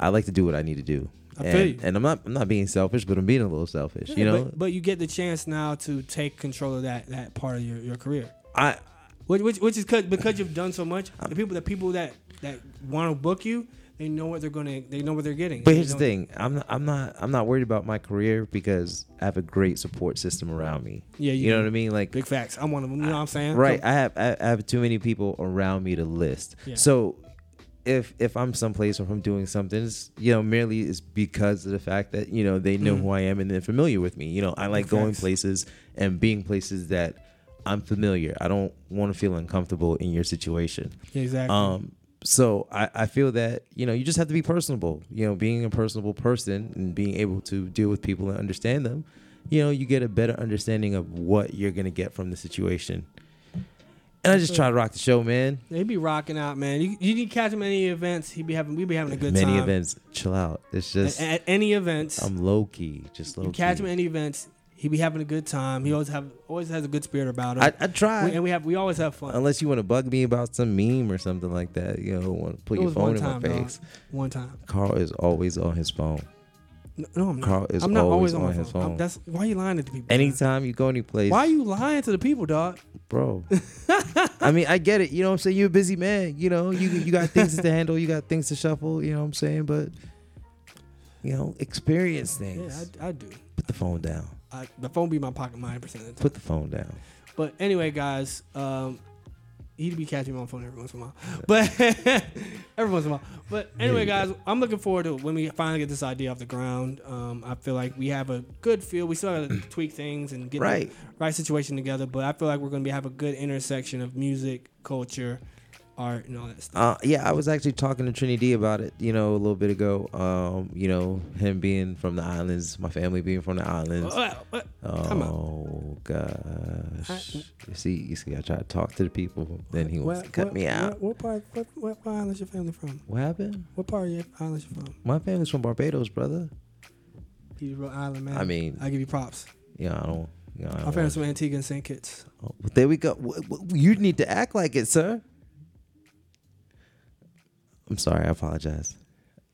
I like to do what I need to do. I and, and I'm not I'm not being selfish, but I'm being a little selfish. you know, But, but you get the chance now to take control of that that part of your, your career. I Which which, which is cause, because you've done so much. The people the people that that want to book you, they know what they're gonna they know what they're getting. But here's the thing: I'm not, I'm not I'm not worried about my career because I have a great support system around me. Yeah, you you know what I mean. Like, Big facts. I'm one of them. You know what I'm saying? right? I have I have too many people around me to list. Yeah. So if if I'm someplace or if I'm doing something, it's, you know, merely is because of the fact that you know they know Mhm. who I am and they're familiar with me. You know, I like going places and being places that I'm familiar. I don't want to feel uncomfortable in your situation. Exactly. Um, so I, I feel that you know you just have to be personable. You know, being a personable person and being able to deal with people and understand them. You know, you get a better understanding of what you're gonna get from the situation. And I just try to rock the show, man. they be rocking out, man. You you can catch him at any events. He be having we be having a good Many time. Many events, chill out. It's At, just at any events, I'm low key, just low you key. catch him at any events. He be having a good time. He always have always has a good spirit about him. I, I try. We- and we have we always have fun. Unless you want to bug me about some meme or something like that, you know, want to put your phone one in time, my dog. face. One time. Carl is always on his phone. No, no, I'm not. Carl is I'm not always always, on, on his phone. Phone. that's why you lying to the people. Anytime you go any place, Why are you lying to the people, dog? bro. I mean, I get it. You know what I'm saying? You're a busy man. You know, you you got things to handle. You got things to shuffle. You know what I'm saying? But you know, experience Yeah, things. I, I do. Put the phone down. I, the phone be in my pocket ninety percent of the time. Put the phone down. But anyway, guys, um, he'd be catching me on phone every once in a while. But every once in a while. But anyway, guys, I'm looking forward to when we finally get this idea off the ground. Um, I feel like we have a good feel. We still got to tweak things and get Right. the right situation together. But I feel like we're going to be have a good intersection of music, culture, art, and all that stuff. Uh, yeah, I was actually talking to Trinity D about it, you know, a little bit ago. Um, you know, him being from the islands, my family being from the islands. What? What? Oh gosh! I- you see, you see, I try to talk to the people, then he wants to cut me out. What, what part? What, what, what island is your family from? What happened? What part of your island you from? My family's from Barbados, brother. He's a real island man. I mean, I give you props. Yeah, I don't. Know, I My don't want- from Antigua and St. Kitts. Oh, well, there we go. You need to act like it, sir. I'm sorry. I apologize.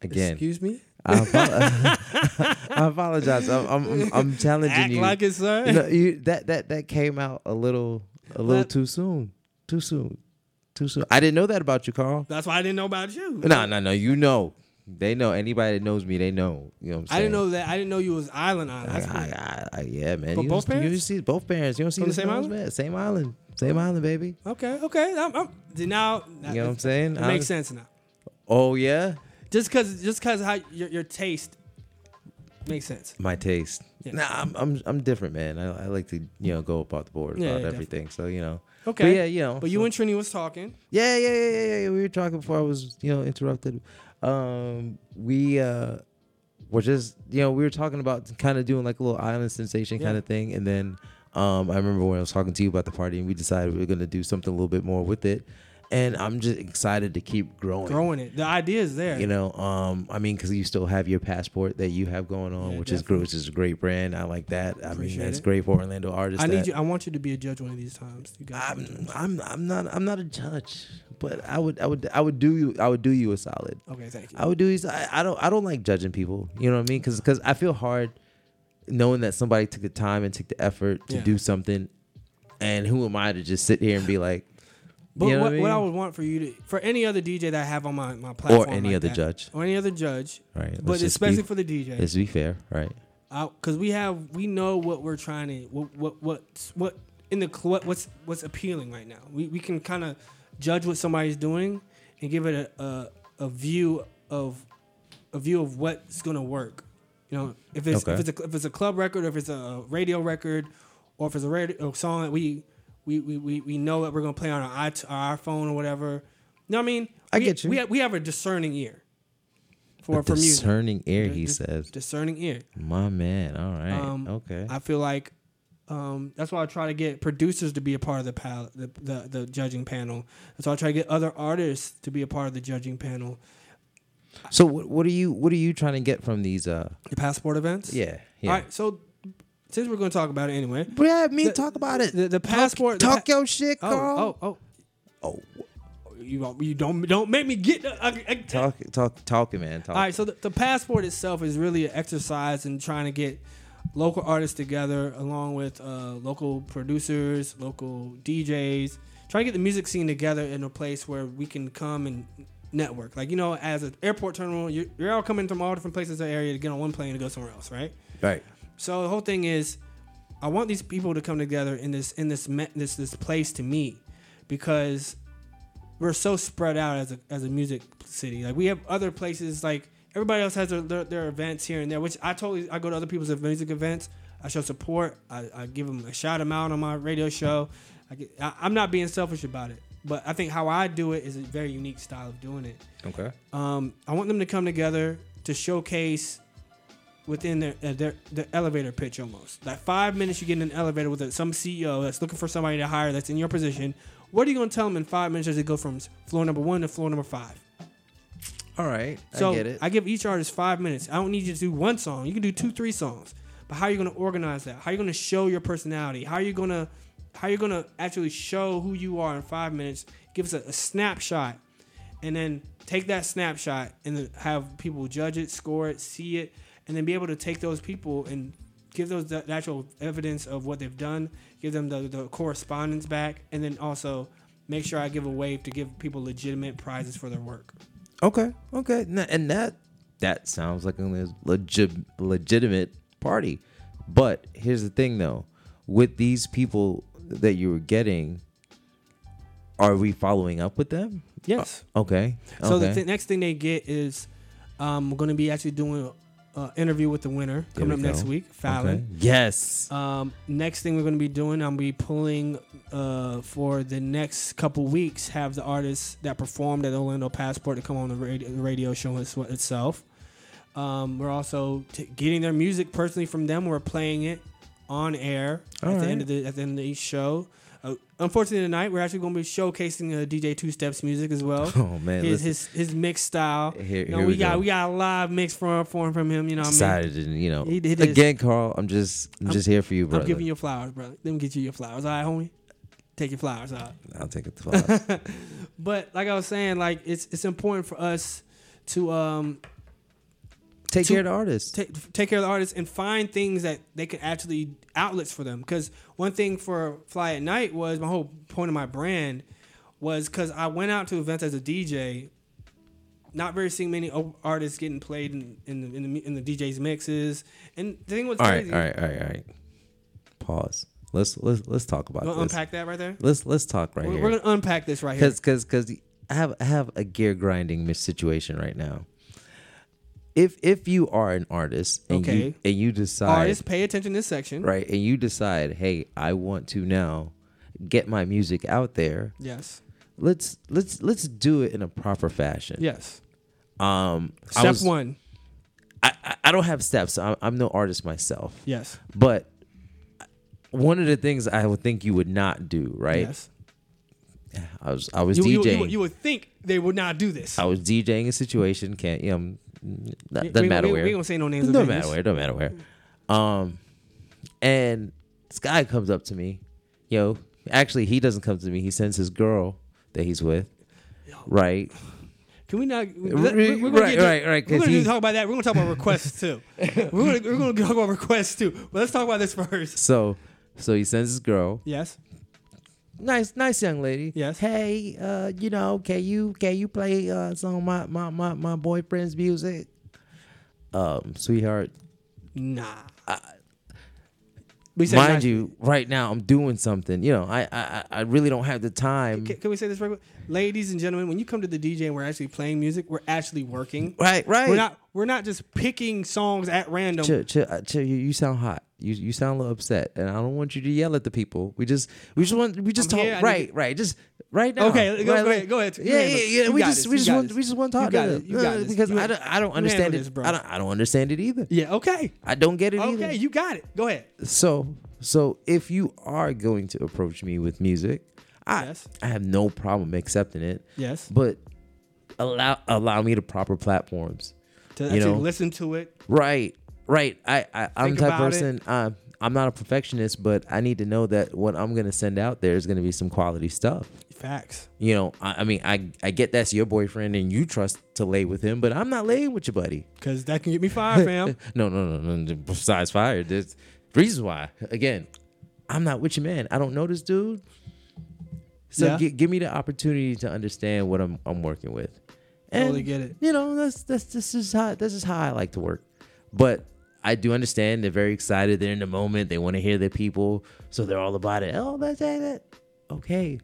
Again, Excuse me. I, apo- I apologize. I'm, I'm, I'm challenging Act you. like it, sir. You know, you- that that that came out a little a little What? too soon. Too soon. Too soon. I didn't know that about you, Carl. That's why I didn't know about you. No, no, no. You know. They know. Anybody that knows me, they know. You know what I'm saying? I didn't know that. I didn't know you was island island. I, That's weird. I, I, I, yeah, man. But you both don't, You parents? see both parents. You don't see From the same island? Man. Same island. Same island, baby. okay, okay. I'm, I'm, now, You know what I'm saying? It makes sense now. Oh yeah, Just cause, just cause how your, your taste makes sense. my taste. Yeah. Nah, I'm, I'm I'm different, man. I, I like to you know go about the board Yeah, about yeah, everything. So you know. Okay. But yeah, you know. But you so- and Trini was talking. Yeah, yeah, yeah, yeah, yeah. We were talking before I was, you know, interrupted. Um, we uh were just, you know, we were talking about kind of doing like a little island sensation kind of thing, and then um, I remember when I was talking to you about the party, and we decided we were gonna do something a little bit more with it, and I'm just excited to keep growing. Growing it. The idea is there. You know, um, I mean, because you still have your passport that you have going on, Yeah, which is definitely. great, which is a great brand. I like that. I Appreciate mean, that's it. great for Orlando artists. I need that- you. I want you to be a judge one of these times. You got. I'm, I'm I'm not I'm not a judge, but I would I would I would do you I would do you a solid. Okay, thank you. I would do you. I, I don't I don't like judging people. You know what I mean? Because I feel hard knowing that somebody took the time and took the effort to Yeah. do something, and who am I to just sit here and be like, But you know what, what I what I would want for you to, for any other DJ that I have on my, my platform, or any like other that, judge, or any other judge, right? But especially be, for the DJ, let's be fair, right? because we have we know what we're trying to what what what what in the what, what's what's appealing right now. We we can kind of judge what somebody's doing and give it a, a a view of a view of what's gonna work. You know, if it's Okay. if it's a if it's a club record, or if it's a radio record, or if it's a radio a song that we we we, we, we know that we're gonna play on our, our iPhone or whatever. You know what I mean? I We- get you. We have, we have a discerning ear for A for music. discerning ear, he Dis- says. Discerning ear. My man. All right. Um, okay. I feel like um, that's why I try to get producers to be a part of the, pal- the, the the judging panel. That's why I try to get other artists to be a part of the judging panel. so what, what are you what are you trying to get from these? Uh, The passport events. yeah. Yeah. All right. So since we're going to talk about it anyway, Yeah, me The- talk about it. the- the Talk- passport- the Talk, pa- your shit, Carl. oh oh oh. oh, you don't you don't don't make me get. Uh, uh, uh, Talk, talk, talking, man. Talk. All right, so the, the passport itself is really an exercise in trying to get local artists together, along with uh, local producers, local DJs, trying to get the music scene together in a place where we can come and network. Like you know, as an airport terminal, you're, you're all coming from all different places in the area to get on one plane to go somewhere else, right? Right. So the whole thing is, I want these people to come together in this in this this this place to meet because we're so spread out as a as a music city. Like we have other places like everybody else has their, their, their events here and there, which I totally I go to other people's music events. I show support. I, I give them a shout them out on my radio show. I get, I, I'm not being selfish about it, but I think how I do it is a very unique style of doing it. Okay. Um, I want them to come together to showcase within their, uh, their their elevator pitch almost. Like five minutes, you get in an elevator with some CEO that's looking for somebody to hire that's in your position. What are you going to tell them in five minutes as they go from floor number one to floor number five? All right. So I get it. I give each artist five minutes. I don't need you to do one song. You can do two, three songs. But how are you going to organize that? How are you going to show your personality? How are you going to how are you going to actually show who you are in five minutes? Give us a, a snapshot, and then take that snapshot and then have people judge it, score it, see it, and then be able to take those people and give those the actual evidence of what they've done. Give them the, the correspondence back, and then also make sure I give a wave to give people legitimate prizes for their work. Okay. Okay. And that that sounds like a legit legitimate party. But here's the thing though. With these people that you were getting, are we following up with them? Yes. Okay. So okay. the th- next thing they get is um, we're going to be actually doing an interview with the winner There coming we up next go. week, Okay. Fallon. Yes. Um, next thing we're going to be doing, I'm going to be pulling uh, for the next couple weeks, have the artists that performed at Orlando Passport to come on the radio, radio show itself. Um, we're also t- getting their music personally from them. We're playing it on air All at the end of the at the end of each show. Uh, unfortunately, tonight we're actually going to be showcasing uh, DJ Two Steps music as well Oh man. his, listen, his his mix style. Here- you know, here we, we got go. we got a live mix from from from him. You know, what I mean, to, you know. He his- Again, Carl, I'm just I'm, I'm- just here for you, brother. I'm giving you flowers, brother. Let me get you your flowers. All right, homie. Take your flowers out. I'll take it to flowers. But like I was saying, like it's it's important for us to um Take To- care of the artists. take take care of the artists and find things that they can actually outlets for them. Because one thing for Fly at Night was my whole point of my brand was because I went out to events as a DJ, not very seeing many artists getting played in in the, in the in the DJs mixes. And the thing was all right, crazy. all right, all right, all right. Pause. Let's let's let's talk about this. unpack that right there. Let's let's talk right we're, here. we're gonna unpack this right here. because because because I have I have a gear grinding situation right now. If if you are an artist and you Okay. and you decide Artists, pay attention to this section. right and you decide, hey, I want to now get my music out there. Yes. Let's let's let's do it in a proper fashion. Yes. Um, I Step was- one. I, I- I don't have steps. I'm, I'm no artist myself, Yes. but one of the things I would think you would not do, right? Yes. I was I was You, you, you, you would think they would not do this. I was DJing a situation. Can't you know? That doesn't we, matter we, where. We gonna say no names. It don't venues. matter where. It don't matter where. Um, and this guy comes up to me. Yo, actually, he doesn't come to me. He sends his girl that he's with. Right. Can we not? Right, We're, we're gonna right, get right, right, We're gonna talk about that. We're gonna talk about requests too. we're gonna we're gonna talk about requests too. But let's talk about this first. So, so he sends his girl. Yes. Nice, nice young lady. Yes. Hey, uh, you know, can you can you play uh some of my my my, my boyfriend's music? Um, sweetheart, Nah. said mind you, right now I'm doing something. You know, I I I- really don't have the time. Can, can we say this quick? Ladies and gentlemen, when you come to the DJ and we're actually playing music, we're actually working. Right, right. We're not we're not just picking songs at random. Chill, chill, uh, chill. You, you sound hot. you you sound a little upset, and I don't want you to yell at the people. We just we just want we just I'm talk here, right right just right now. Okay, go- right, go ahead, go ahead. Yeah, yeah, yeah. You We just we just want we just want to talk got to it, you got Uh, because You- I don't I don't understand it. bro. I don't I don't understand it either. Yeah. Okay. I don't get it either. Okay. You got it. Go ahead. So so if you are going to approach me with music, I Yes. I have no problem accepting it. Yes. But allow allow me the proper platforms. To You actually know. listen to it. Right, right. I, I I'm the type of about it. person. I'm not a perfectionist, but I need to know that what I'm gonna send out there is gonna be some quality stuff. Facts. You know, I, I mean, I I get that's your boyfriend and you trust to lay with him, but I'm not laying with your buddy. Cause that can get me fired, fam. No, no, no, no. Besides fire, there's reasons why. Again, I'm not with your man. I don't know this dude. So Yeah. gi- give me the opportunity to understand what I'm I'm working with. Totally get it. You know, that's that's this is how this is how I like to work. But I do understand they're very excited. They're in the moment. They want to hear their people, so they're all about it. Oh, that's that. that. Okay,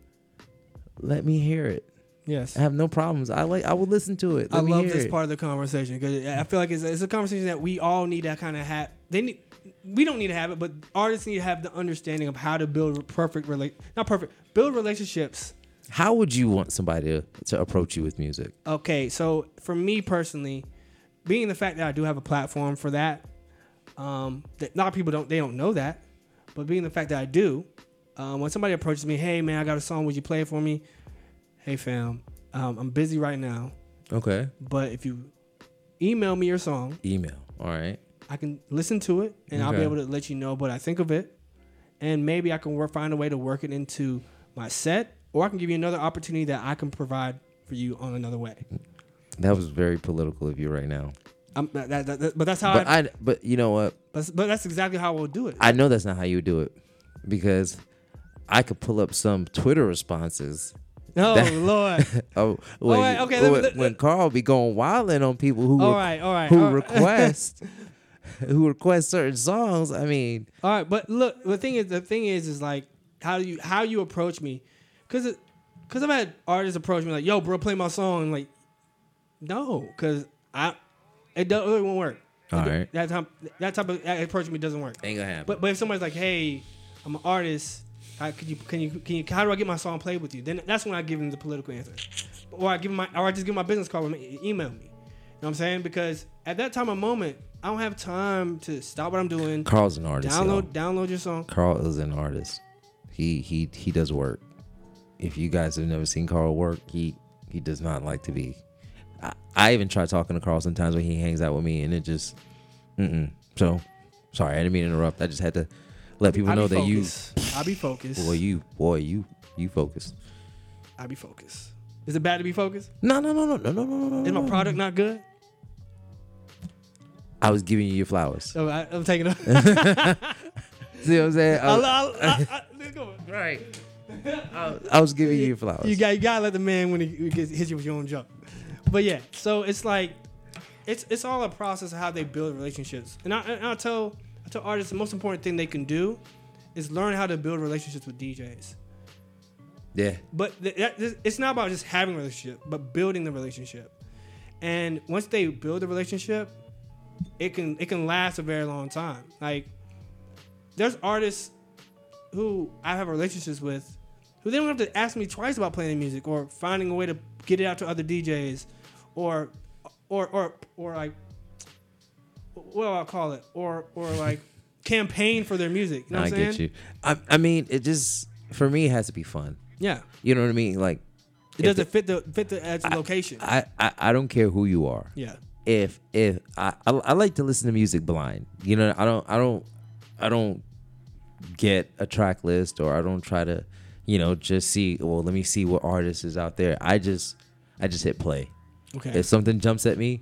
let me hear it. Yes. I have no problems. I like. I will listen to it. I Let me love this it. part of the conversation because I feel like it's, it's a conversation that we all need to kind of have. They need, we don't need to have it, but artists need to have the understanding of how to build perfect relate, not perfect, build relationships. How would you want somebody to, to approach you with music? Okay, so for me personally, being the fact that I do have a platform for that, um, that a lot of people don't they don't know that, but being the fact that I do, um, when somebody approaches me, hey man, I got a song, would you play it for me? Hey fam, um, I'm busy right now, Okay. but if you email me your song, Email. All right. I can listen to it and I'll be able to let you know what I think of it. And maybe I can work, find a way to work it into my set, or I can give you another opportunity that I can provide for you on another way. That was very political of you right now. That, that, that- but that's how But I, I. But you know what? but, but that's exactly how we'll do it. I know that's not how you would do it, because I could pull up some Twitter responses. oh that- Lord! Oh, when, right, okay, let me- when, when Carl be going wilding on people who all re- right, all right, who all request who request certain songs. I mean, all right, but look, the thing is, the thing is, is like how do you how you approach me, because because I've had artists approach me like, "Yo, bro, play my song." like, no, because I it, do, it won't work. All It- right. that type that type of that approach me doesn't work. ain't gonna happen. But but if somebody's like, "Hey, I'm an artist. I, could you can you can you how do I get my song played with you?" Then that's when I give them the political answer, or I give them my or I just give 'em my business card. and Email me. You know what I'm saying? Because at that time of moment, I don't have time to stop what I'm doing. Carl's an artist. y'all. Download download your song. Carl is an artist. He he he does work. If you guys have never seen Carl work, he he does not like to be. I, I even try talking to Carl sometimes when he hangs out with me, and it just, mm-mm. So, sorry, I didn't mean to interrupt. I just had to let people I know be that you, focused. I be focused. boy, you, boy, you, you focus. I be focused. Is it bad to be focused? No, no, no, no, no, no, no, no. Is my product not good? I was giving you your flowers. So I, I'm taking it. See what I'm saying? I, oh. I, I, I, I, let's go. right. I, I was giving you your flowers. You got you gotta let the man when he, he gets hits you with your own jump. But yeah, so it's like it's it's all a process of how they build relationships. And I and I tell I tell artists the most important thing they can do is learn how to build relationships with DJs. yeah. But th- that, it's not about just having a relationship, but building the relationship. And once they build a relationship, it can it can last a very long time. Like there's artists who I have relationships with who they don't have to ask me twice about playing music or finding a way to get it out to other DJs or or or or like what do I call it? Or or like campaign for their music. You know I I'm saying? get you. I, I mean, it just for me it has to be fun. Yeah. You know what I mean? Like It doesn't fit the fit the uh, location. I, I I don't care who you are. yeah. If if I, I I like to listen to music blind. You know, I don't I don't I don't get a track list or I don't try to, you know, just see. Well, let me see what artist is out there. I just I just hit play. Okay. If something jumps at me,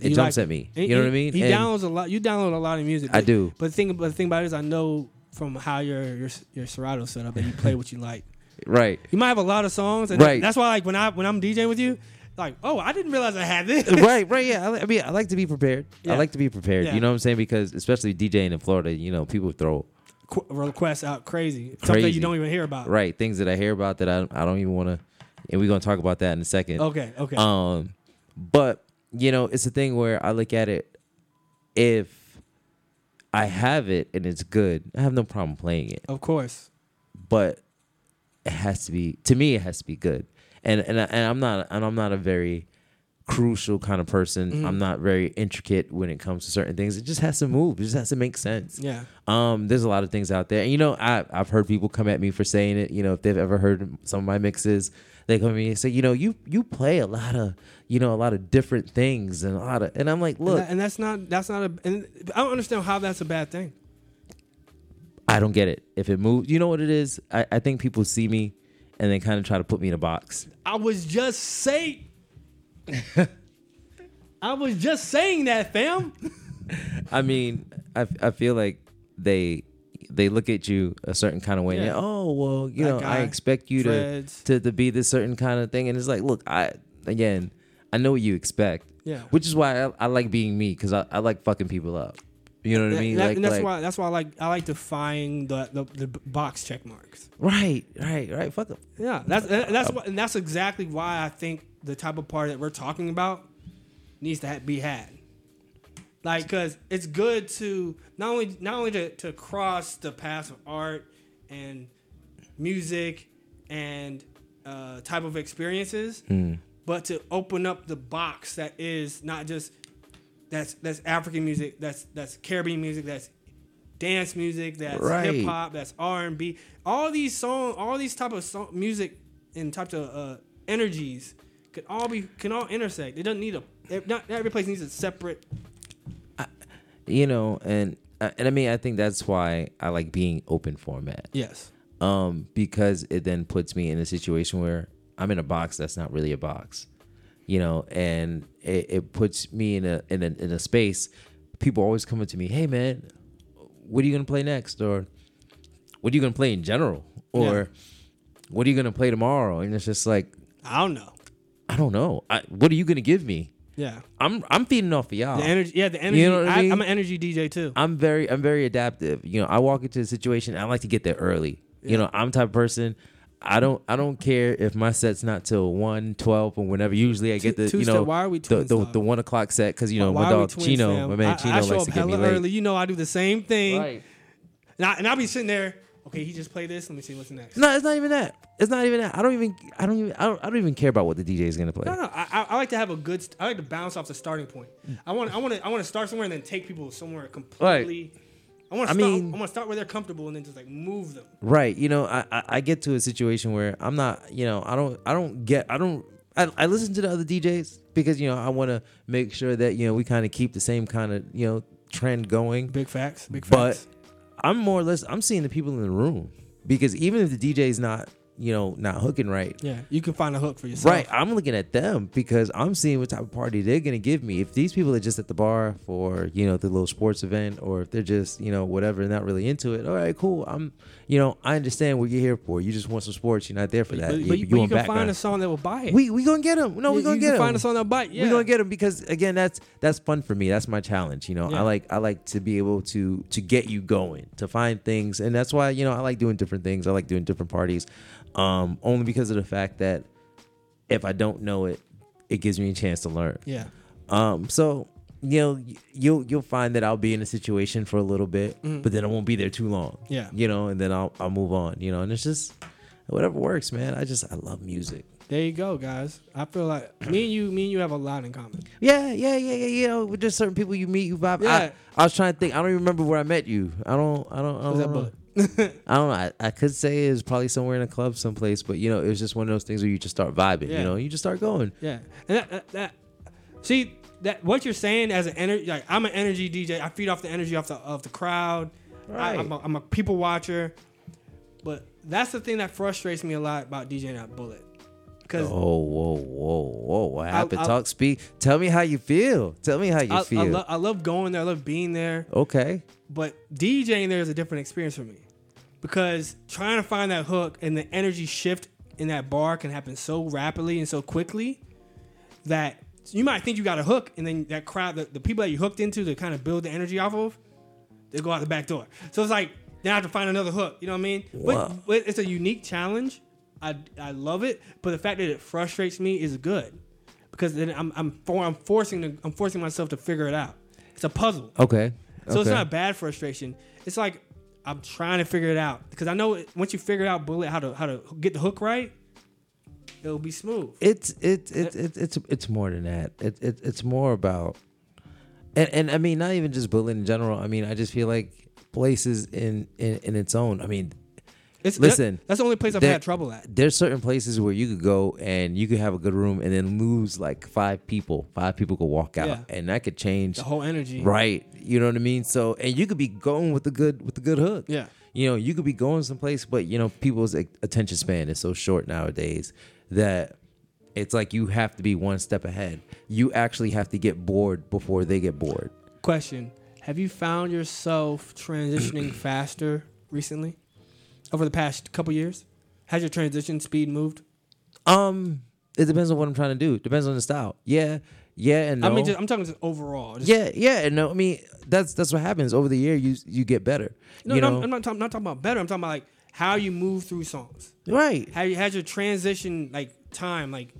it You jumps like at me. And You know what I mean? He And- downloads a lot. You download a lot of music. I but- do. But the thing, but the thing about it is, I know from how your your your Serato set up that you play what you like. right. You might have a lot of songs, and Right. that's why like when I when I'm DJing with you, like oh I didn't realize I had this. right, right, yeah. I, I mean, I like to be prepared. Yeah. I like to be prepared. Yeah. You know what I'm saying? Because especially DJing in Florida, you know, people throw Qu- requests out crazy, something Crazy. you don't even hear about. right things that I hear about that I I don't even want to. And we're gonna talk about that in a second. Okay. Okay. Um, but you know, it's a thing where I look at it. If I have it and it's good. I have no problem playing it, Of course. but it has to be to me. It has to be good, and and I, and I'm not and I'm not a very crucial kind of person. Mm-hmm. I'm not very intricate when it comes to certain things. It just has to move. It just has to make sense. Yeah. Um, there's a lot of things out there, and you know, I I've heard people come at me for saying it. You know, if they've ever heard some of my mixes, they come at me and say, you know, you you play a lot of you know a lot of different things and a lot of, and I'm like, And, look, that- and that's not that's not a and I don't understand how that's a bad thing. I don't get it. If it moves, you know what it is. I, I think people see me, and they kind of try to put me in a box. I was just saying I was just saying that, fam. I mean, I, I feel like they they look at you a certain kind of way. Yeah. they're, oh well, you That know, I expect you to, to to be this certain kind of thing, and it's like, look, I again, I know what you expect. Yeah. Which is why I, I like being me because I, I like fucking people up. You know what I mean? that- like, and that's like- why that's why I like I like defying the the, the box check marks. right, right, right. Fuck 'em. Yeah, that's that's what, and that's exactly why I think the type of party that we're talking about needs to ha- be had. Like, cause it's good to not only not only to, to cross the paths of art and music and uh, type of experiences, but to open up the box that is not just that's that's African music, that's that's Caribbean music, that's dance music, that's Right. hip hop, that's R and B. All these song, all these type of song, music and types of uh, energies could all be can all intersect. It doesn't need a not every place needs a separate. You know, and uh, and I mean, I think that's why I like being open format. Yes. um, because it then puts me in a situation where I'm in a box that's not really a box, you know, and it, it puts me in a, in a in a space. People always coming to me, hey man, what are you gonna play next, or what are you gonna play in general, or Yeah. what are you gonna play tomorrow? And it's just like I don't know. I don't know. I, what are you gonna give me? Yeah. I'm I'm feeding off of y'all. The energy. Yeah, the energy. know what I I mean? I'm an energy DJ too. I'm very I'm very adaptive. You know, I walk into a situation, I like to get there early. You know, I'm the type of person I don't I don't care if my set's not till 1, 12 or whenever. Usually I get the Two- you know why are we the, twins, the, dog? the one o'clock set because you know Why my dog twins, Chino, fam? my man Chino I show likes up to get me late. early. You know, I do the same thing. Right. And, I, and I'll be sitting there. Okay, he just played this. Let me see what's next. No, it's not even that. It's not even that. I don't even I don't even I don't, I don't even care about what the DJ is gonna play. No, no. I, I, I like to have a good. I like to bounce off the starting point. Mm. I want. I want to. I want to start somewhere and then take people somewhere completely. Right. I want I to. start, mean- I want to start where they're comfortable and then just like move them. Right. You know, I, I I get to a situation where I'm not, you know, I don't I don't get I don't I, I listen to the other DJs because, you know, I want to make sure that, you know, we kind of keep the same kind of, you know, trend going. Big facts. Big facts. But facts. I'm more or less I'm seeing the people in the room because even if the DJ's not, you know, not hooking right, yeah, you can find a hook for yourself. Right, I'm looking at them because I'm seeing what type of party they're gonna give me. If these people are just at the bar for you know the little sports event, or if they're just you know whatever, not really into it. All right, cool. I'm you know I understand what you're here for. You just want some sports. You're not there for that. but, You- but you, but you can background. find a song that will buy it. We we gonna get them. No, we gonna you get can them. find a song that bite. Yeah. We gonna get them because again, that's that's fun for me. That's my challenge. You know, Yeah. I like I like to be able to to get you going, to find things, and that's why you know I like doing different things. I like doing different parties, um, only because of the fact that if I don't know it, it gives me a chance to learn. Yeah. Um, so you know, you'll you'll find that I'll be in a situation for a little bit, but then I won't be there too long. Mm-hmm. Yeah. you know, and then I'll I'll move on. You know, and it's just whatever works, man. I just I love music. There you go, guys. I feel like me and you, me and you have a lot in common. Yeah, yeah, yeah, yeah. You know, with just certain people you meet, you vibe. Yeah. I, I was trying to think. I don't even remember where I met you. I don't. I don't. I don't Was that know. I don't know. I, I could say it was probably somewhere in a club, someplace, but you know, it was just one of those things where you just start vibing. Yeah. You know, you just start going. Yeah, and that, that, that see that what you're saying as an energy, like I'm an energy DJ. I feed off the energy off the of the crowd. Right. I, I'm, a, I'm a people watcher, but that's the thing that frustrates me a lot about DJing at Bullitt. Because Oh, whoa, whoa, whoa! What happened? I- Talk, speak. Tell me how you feel. Tell me how you I, I, feel. lo- I love going there, I love being there, okay. but DJing there is a different experience for me because trying to find that hook and the energy shift in that bar can happen so rapidly and so quickly that you might think you got a hook, and then that crowd, the, the people that you hooked into to kind of build the energy off of, they go out the back door. So it's like now I have to find another hook. You know what I mean? Wow. But, but it's a unique challenge. I, I love it, but the fact that it frustrates me is good because then I'm I'm for, I'm forcing to, I'm forcing myself to figure it out. It's a puzzle. Okay. So it's Okay. not bad frustration. It's like I'm trying to figure it out because I know once you figure out Bullitt how to how to get the hook right, it'll be smooth. It's it's it's it's it's it's more than that. It, it it's more about, and and I mean not even just Bullitt in general. I mean I just feel like places in in, in its own. I mean It's Listen, that- that's the only place I've there- had trouble at. there's certain places where you could go and you could have a good room and then lose like five people. Five people could walk out, Yeah. and that could change. The whole energy. Right, you know what I mean. So, and you could be going with the good with the good hook. Yeah. you know, you could be going someplace, but you know, people's attention span is so short nowadays that it's like you have to be one step ahead. You actually have to get bored before they get bored. Question: Have you found yourself transitioning faster recently, over the past couple years? Has your transition speed moved? Um, it depends on what I'm trying to do. Depends on the style. Yeah, yeah, and no. I mean, just, I'm talking just overall. Just, yeah, yeah, and no. I mean, that's that's what happens over the year. You you get better. No, you no, know, I'm, I'm not, talking, not talking about better. I'm talking about like how you move through songs. right? How you has your transition like time like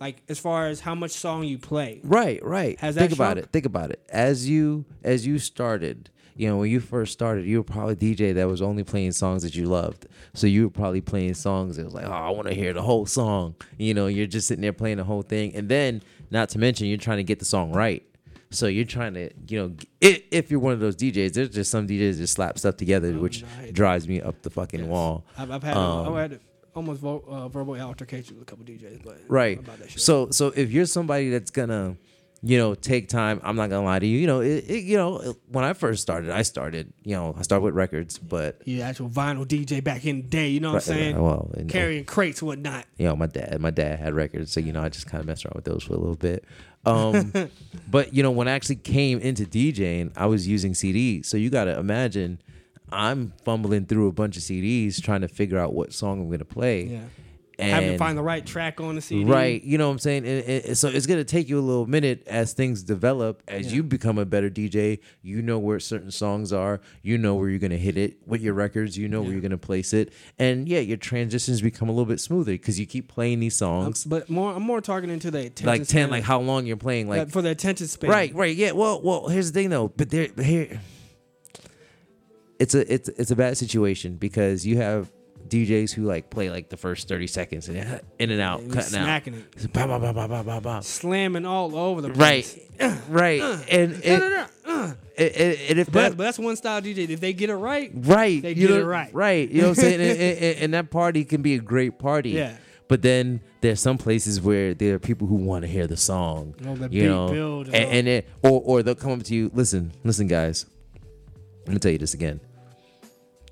like as far as how much song you play. Right, right. Has that think about shrunk? it. Think about it. As you as you started, you know, when you first started, you were probably a DJ that was only playing songs that you loved. So you were probably playing songs that was like, oh, I want to hear the whole song. You know, you're just sitting there playing the whole thing, and then not to mention you're trying to get the song right. So you're trying to, you know, if, if you're one of those DJs, there's just some DJs that slap stuff together, which no, drives me up the fucking wall. I've, I've had Um, I've had almost vo- uh, verbal altercations with a couple DJs, but right about that shit. so so if you're somebody that's gonna you know take time i'm not gonna lie to you you know it, it, you know when i first started i started you know i started with records but you actual vinyl DJ back in the day, you know what I'm saying? well you know, Carrying crates and whatnot. you know my dad my dad had records so you know i just kind of messed around with those for a little bit um but you know when i actually came into djing i was using cds so you gotta imagine i'm fumbling through a bunch of cds trying to figure out what song i'm gonna play Yeah. And Having to find the right track on the CD. Right, you know what I'm saying. And, and- so it's gonna take you a little minute as things develop. As Yeah. you become a better DJ, you know where certain songs are. You know where you're gonna hit it with your records. You know where you're gonna place it. And yeah, your transitions become a little bit smoother because you keep playing these Um, songs. but more, I'm more talking into the attention like ten, like how long you're playing. Like for the attention span. right, right, yeah. Well, well. Here's the thing though. But there, here, it's a it's it's a bad situation because you have DJs who like play like the first 30 seconds and in and out, And cutting out. smacking it, Bah, bah, bah, bah, bah, bah, bah. slamming all over the place. right, right, and, no, no, uh. and, uh, uh, uh, and if But, that but that's one style DJ. If they get it right, right, they get know, it right. right, you know what I'm saying, and, and- that party can be a great party, Yeah. But then there's some places where there are people who want to hear the song, Oh, the you know, build and, and it, or or they'll come up to you. Listen, listen, guys. Let me tell you this again.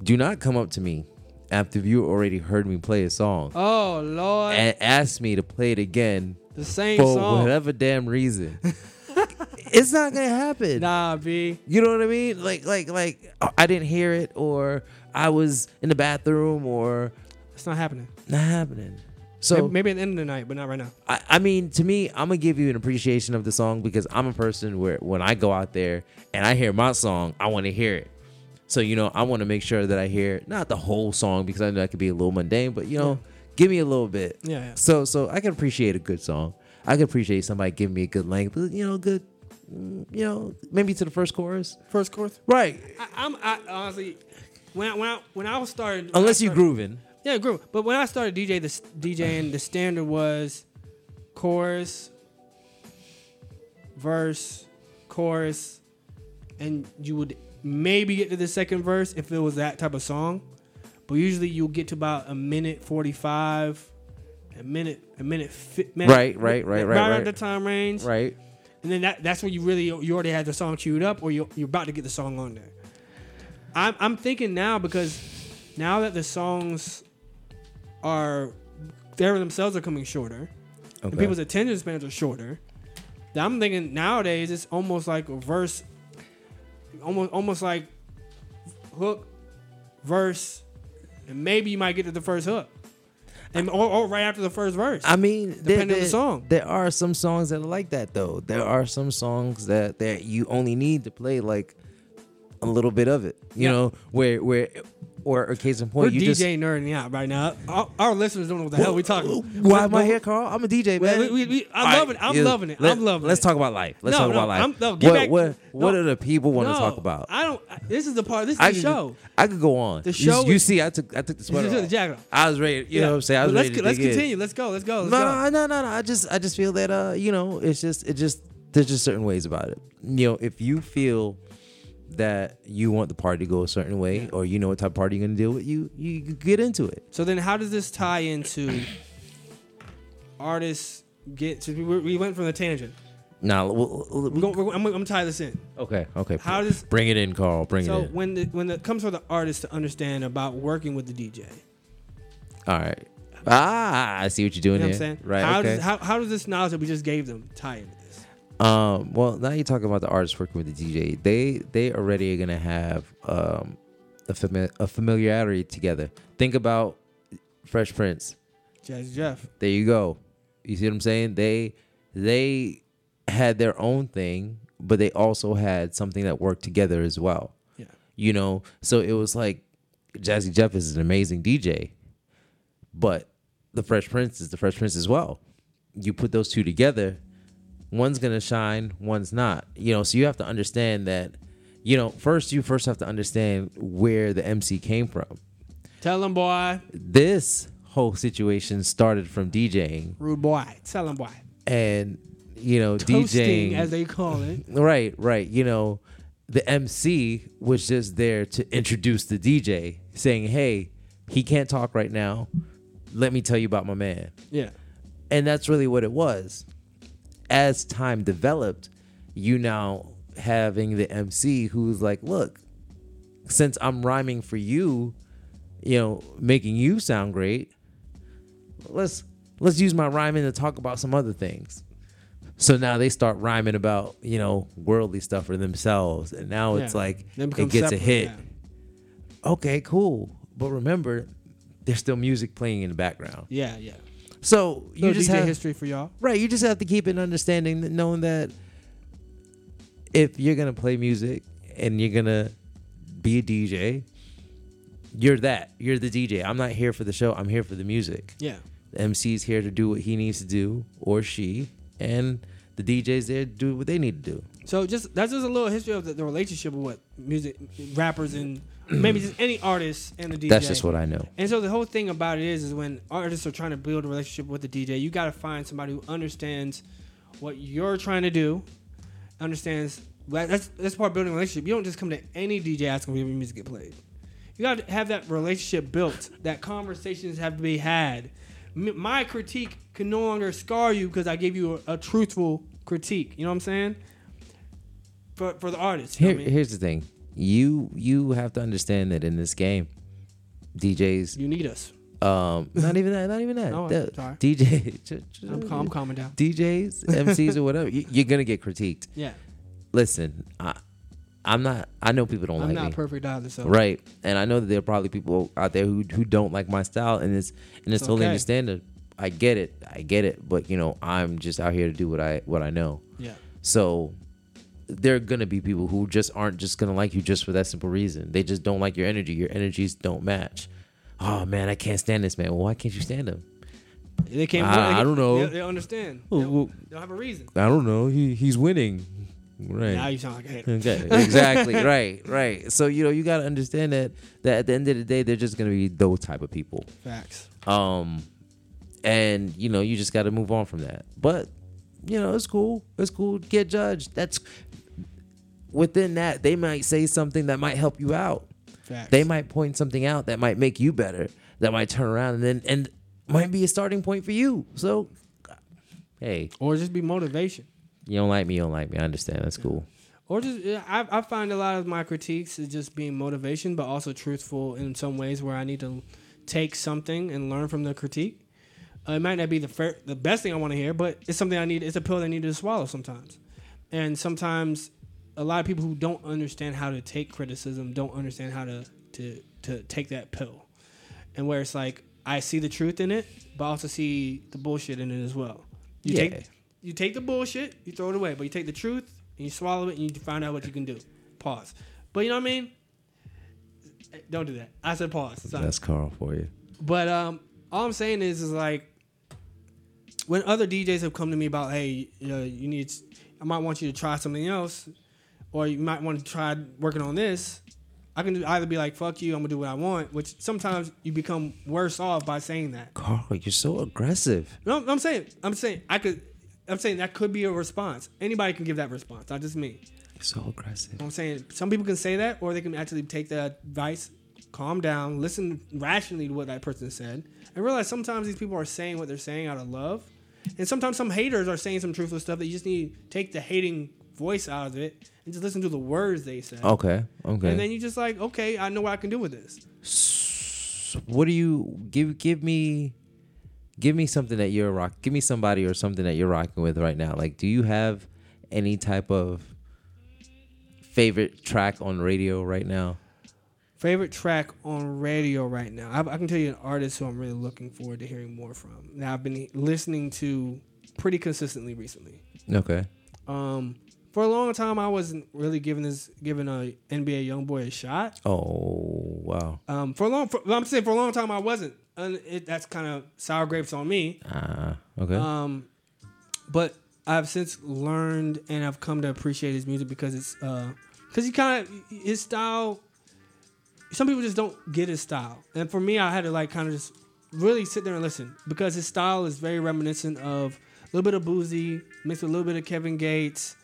Do not come up to me after you already heard me play a song oh lord, and ask me to play it again the same for song. whatever damn reason. it's not gonna happen. Nah, b. You know what I mean? Like, like, like I didn't hear it, or I was in the bathroom, or It's not happening. not happening. So maybe, maybe at the end of the night, but not right now. I, I mean, to me, I'm gonna give you an appreciation of the song because I'm a person where when I go out there and I hear my song, I want to hear it. So you know, I want to make sure that I hear not the whole song because I know that could be a little mundane, but you know, give me a little bit. Yeah, yeah. So so I can appreciate a good song. I can appreciate somebody giving me a good length, but you know, good. mm, You know, maybe to the first chorus. First chorus. Right. I, I'm I, honestly when I, when I when I was starting. Unless you grooving. Yeah, groove. But when I started DJ, the DJing, the standard was chorus, verse, chorus, and you would maybe get to the second verse if it was that type of song. But usually you'll get to about a minute forty-five, a minute, a minute, fi- minute Right, right, right, right, right, right. the time range. Right. And then that, that's when you really you already had the song queued up, or you're, you're about to get the song on there. I'm I'm thinking now because now that the songs are they themselves are coming shorter, and people's attention spans are shorter. I'm thinking nowadays it's almost like a verse, almost almost like hook, verse, and maybe you might get to the first hook, and or, or right after the first verse. I mean, there, Depending on the song. There are some songs that are like that though. There are some songs that that you only need to play like a little bit of it. You Yeah. know, where where or, or case in We're point, you DJ just nerding out right now. Our, our listeners don't know what the hell we talking. Why am I here, Carl? I'm a DJ, man. we- we- I'm All right, loving it. I'm yeah, loving it. let- I'm loving Let's it. talk about life. Let's No, talk no, about life. I'm- no, get what back- what, what no. do the people want to talk about? I don't. This is the part. This is the could, show. I could go on. The You- show You, is- see, I took I took the sweater took the off. jacket off. I was ready. You know what I'm saying? I was But ready let's to let's dig in. continue. Let's go. Let's go. Let's No, go. no, no, no. I just I just feel that uh, you know, it's just it just there's just certain ways about it. You know, if you feel that you want the party to go a certain way, or you know what type of party you're gonna deal with, you you get into it. So then, how does this tie into artists get? To, we, we went from the tangent. Now, we'll, we'll- We're going, we're, I'm, I'm gonna tie this in. okay, okay. How does bring it in, Carl? Bring so it in. when the, when it comes for the artist to understand about working with the DJ? All right. Ah, I see what you're doing You know what here. I'm saying? Right. How okay. does how, how does this knowledge that we just gave them tie this? Um, well, now you're talking about the artists working with the DJ. They they already are gonna have um a, fami- a familiarity together. Think about Fresh Prince. Jazzy Jeff. There you go. You see what I'm saying? They they had their own thing, but they also had something that worked together as well. Yeah. You know, so it was like Jazzy Jeff is an amazing DJ, but the Fresh Prince is the Fresh Prince as well. You put those two together, one's gonna shine, one's not. You know, so you have to understand that. You know, first you first have to understand where the MC came from. Tell them, boy. This whole situation started from DJing, Rude boy. Tell them, boy. and you know, Toasting, DJing as they call it. Right, right. You know, the MC was just there to introduce the DJ, saying, "Hey, he can't talk right now. Let me tell you about my man." Yeah. And that's really what it was. As time developed, you now having the MC who's like, "Look, since I'm rhyming for you, you know, making you sound great, let's let's use my rhyming to talk about some other things." So now they start rhyming about, you know, worldly stuff for themselves. And now it's like it gets a hit. yeah. Okay, cool. But remember, there's still music playing in the background. Yeah, yeah. So you just DJ have history for y'all. right. You just have to keep an understanding, that knowing that if you're gonna play music and you're gonna be a DJ, you're that. You're the DJ. I'm not here for the show. I'm here for the music. Yeah. The MC's here to do what he needs to do, or she, and the DJ's there to do what they need to do. So just that's just a little history of the, the relationship of what music rappers and maybe just any artist and the DJ. That's just what I know. And so the whole thing about it is, is when artists are trying to build a relationship with the DJ, you got to find somebody who understands what you're trying to do, understands. That's that's part of building a relationship. You don't just come to any DJ asking for your music to get played. You got to have that relationship built. That conversations have to be had. My critique can no longer scar you because I gave you a, a truthful critique. You know what I'm saying? For for the artist. Here, I mean? here's the thing. You you have to understand that in this game, DJs, You need us. um, not even that, not even that. The- sorry. DJ, I'm, calm, I'm calming down. DJs, MCs, or whatever, you, you're gonna get critiqued. Yeah. Listen, I, I'm not. I know people don't I'm like not me, perfect either. So right? And I know that there are probably people out there who who don't like my style, and it's and it's, It's totally okay. understandable. I get it, I get it, but you know, I'm just out here to do what I what I know. Yeah. So there are gonna be people who just aren't just gonna like you just for that simple reason. They just don't like your energy. Your energies don't match. Oh man, I can't stand this man. Well, why can't you stand him? They can't. I- they- I don't know. They, they understand. Well, they, don't, well- they don't have a reason. I don't know. He he's winning. Right. Now you sound like a hater. Okay. exactly. right. Right. So you know you gotta understand that that at the end of the day they're just gonna be those type of people. Facts. Um, and you know you just gotta move on from that. But you know it's cool. It's cool. to Get judged. That's within that they might say something that might help you out. Facts. They might point something out that might make you better. That might turn around and then and might be a starting point for you. So, hey, or just be motivation. you don't like me, you don't like me. I understand. That's cool. Or just I, I find a lot of my critiques is just being motivation, but also truthful in some ways where I need to take something and learn from the critique. Uh, it might not be the fair, the best thing I want to hear, but it's something I need. It's a pill I need to swallow sometimes. And sometimes, a lot of people who don't understand how to take criticism don't understand how to to to take that pill. And where it's like I see the truth in it, but I also see the bullshit in it as well. You Yeah. take you take the bullshit, you throw it away, but you take the truth and you swallow it and you find out what you can do. Pause. But you know what I mean? Don't do that. I said pause. Sorry. That's Carl for you. But um, all I'm saying is, is like when other DJs have come to me about, hey, you, know, you need, I might want you to try something else, or you might want to try working on this. I can either be like, fuck you, I'm gonna do what I want, which sometimes you become worse off by saying that. Carl, you're so aggressive. No, I'm saying, I'm saying, I could, I'm saying that could be a response. Anybody can give that response, not just me. You're so aggressive. I'm saying some people can say that, or they can actually take that advice, calm down, listen rationally to what that person said, and realize sometimes these people are saying what they're saying out of love, and sometimes some haters are saying some truthful stuff that you just need to take the hating voice out of it and just listen to the words they say. Okay. Okay. And then you just like, okay, I know what I can do with this. So what do you give? Give me, give me something that you're rock. Give me somebody or something that you're rocking with right now. Like, do you have any type of favorite track on radio right now? Favorite track on radio right now. I, I can tell you an artist who I'm really looking forward to hearing more from. Now I've been listening to pretty consistently recently. Okay. Um, for a long time, I wasn't really giving this giving a NBA YoungBoy a shot. Oh wow. Um, for a long, for, I'm saying for a long time I wasn't, and it, that's kind of sour grapes on me. Ah. okay. Um, but I've since learned and I've come to appreciate his music because it's because he kind of his style. Some people just don't get his style, and for me, I had to like kind of just really sit there and listen because his style is very reminiscent of a little bit of Boosie mixed with a little bit of Kevin Gates,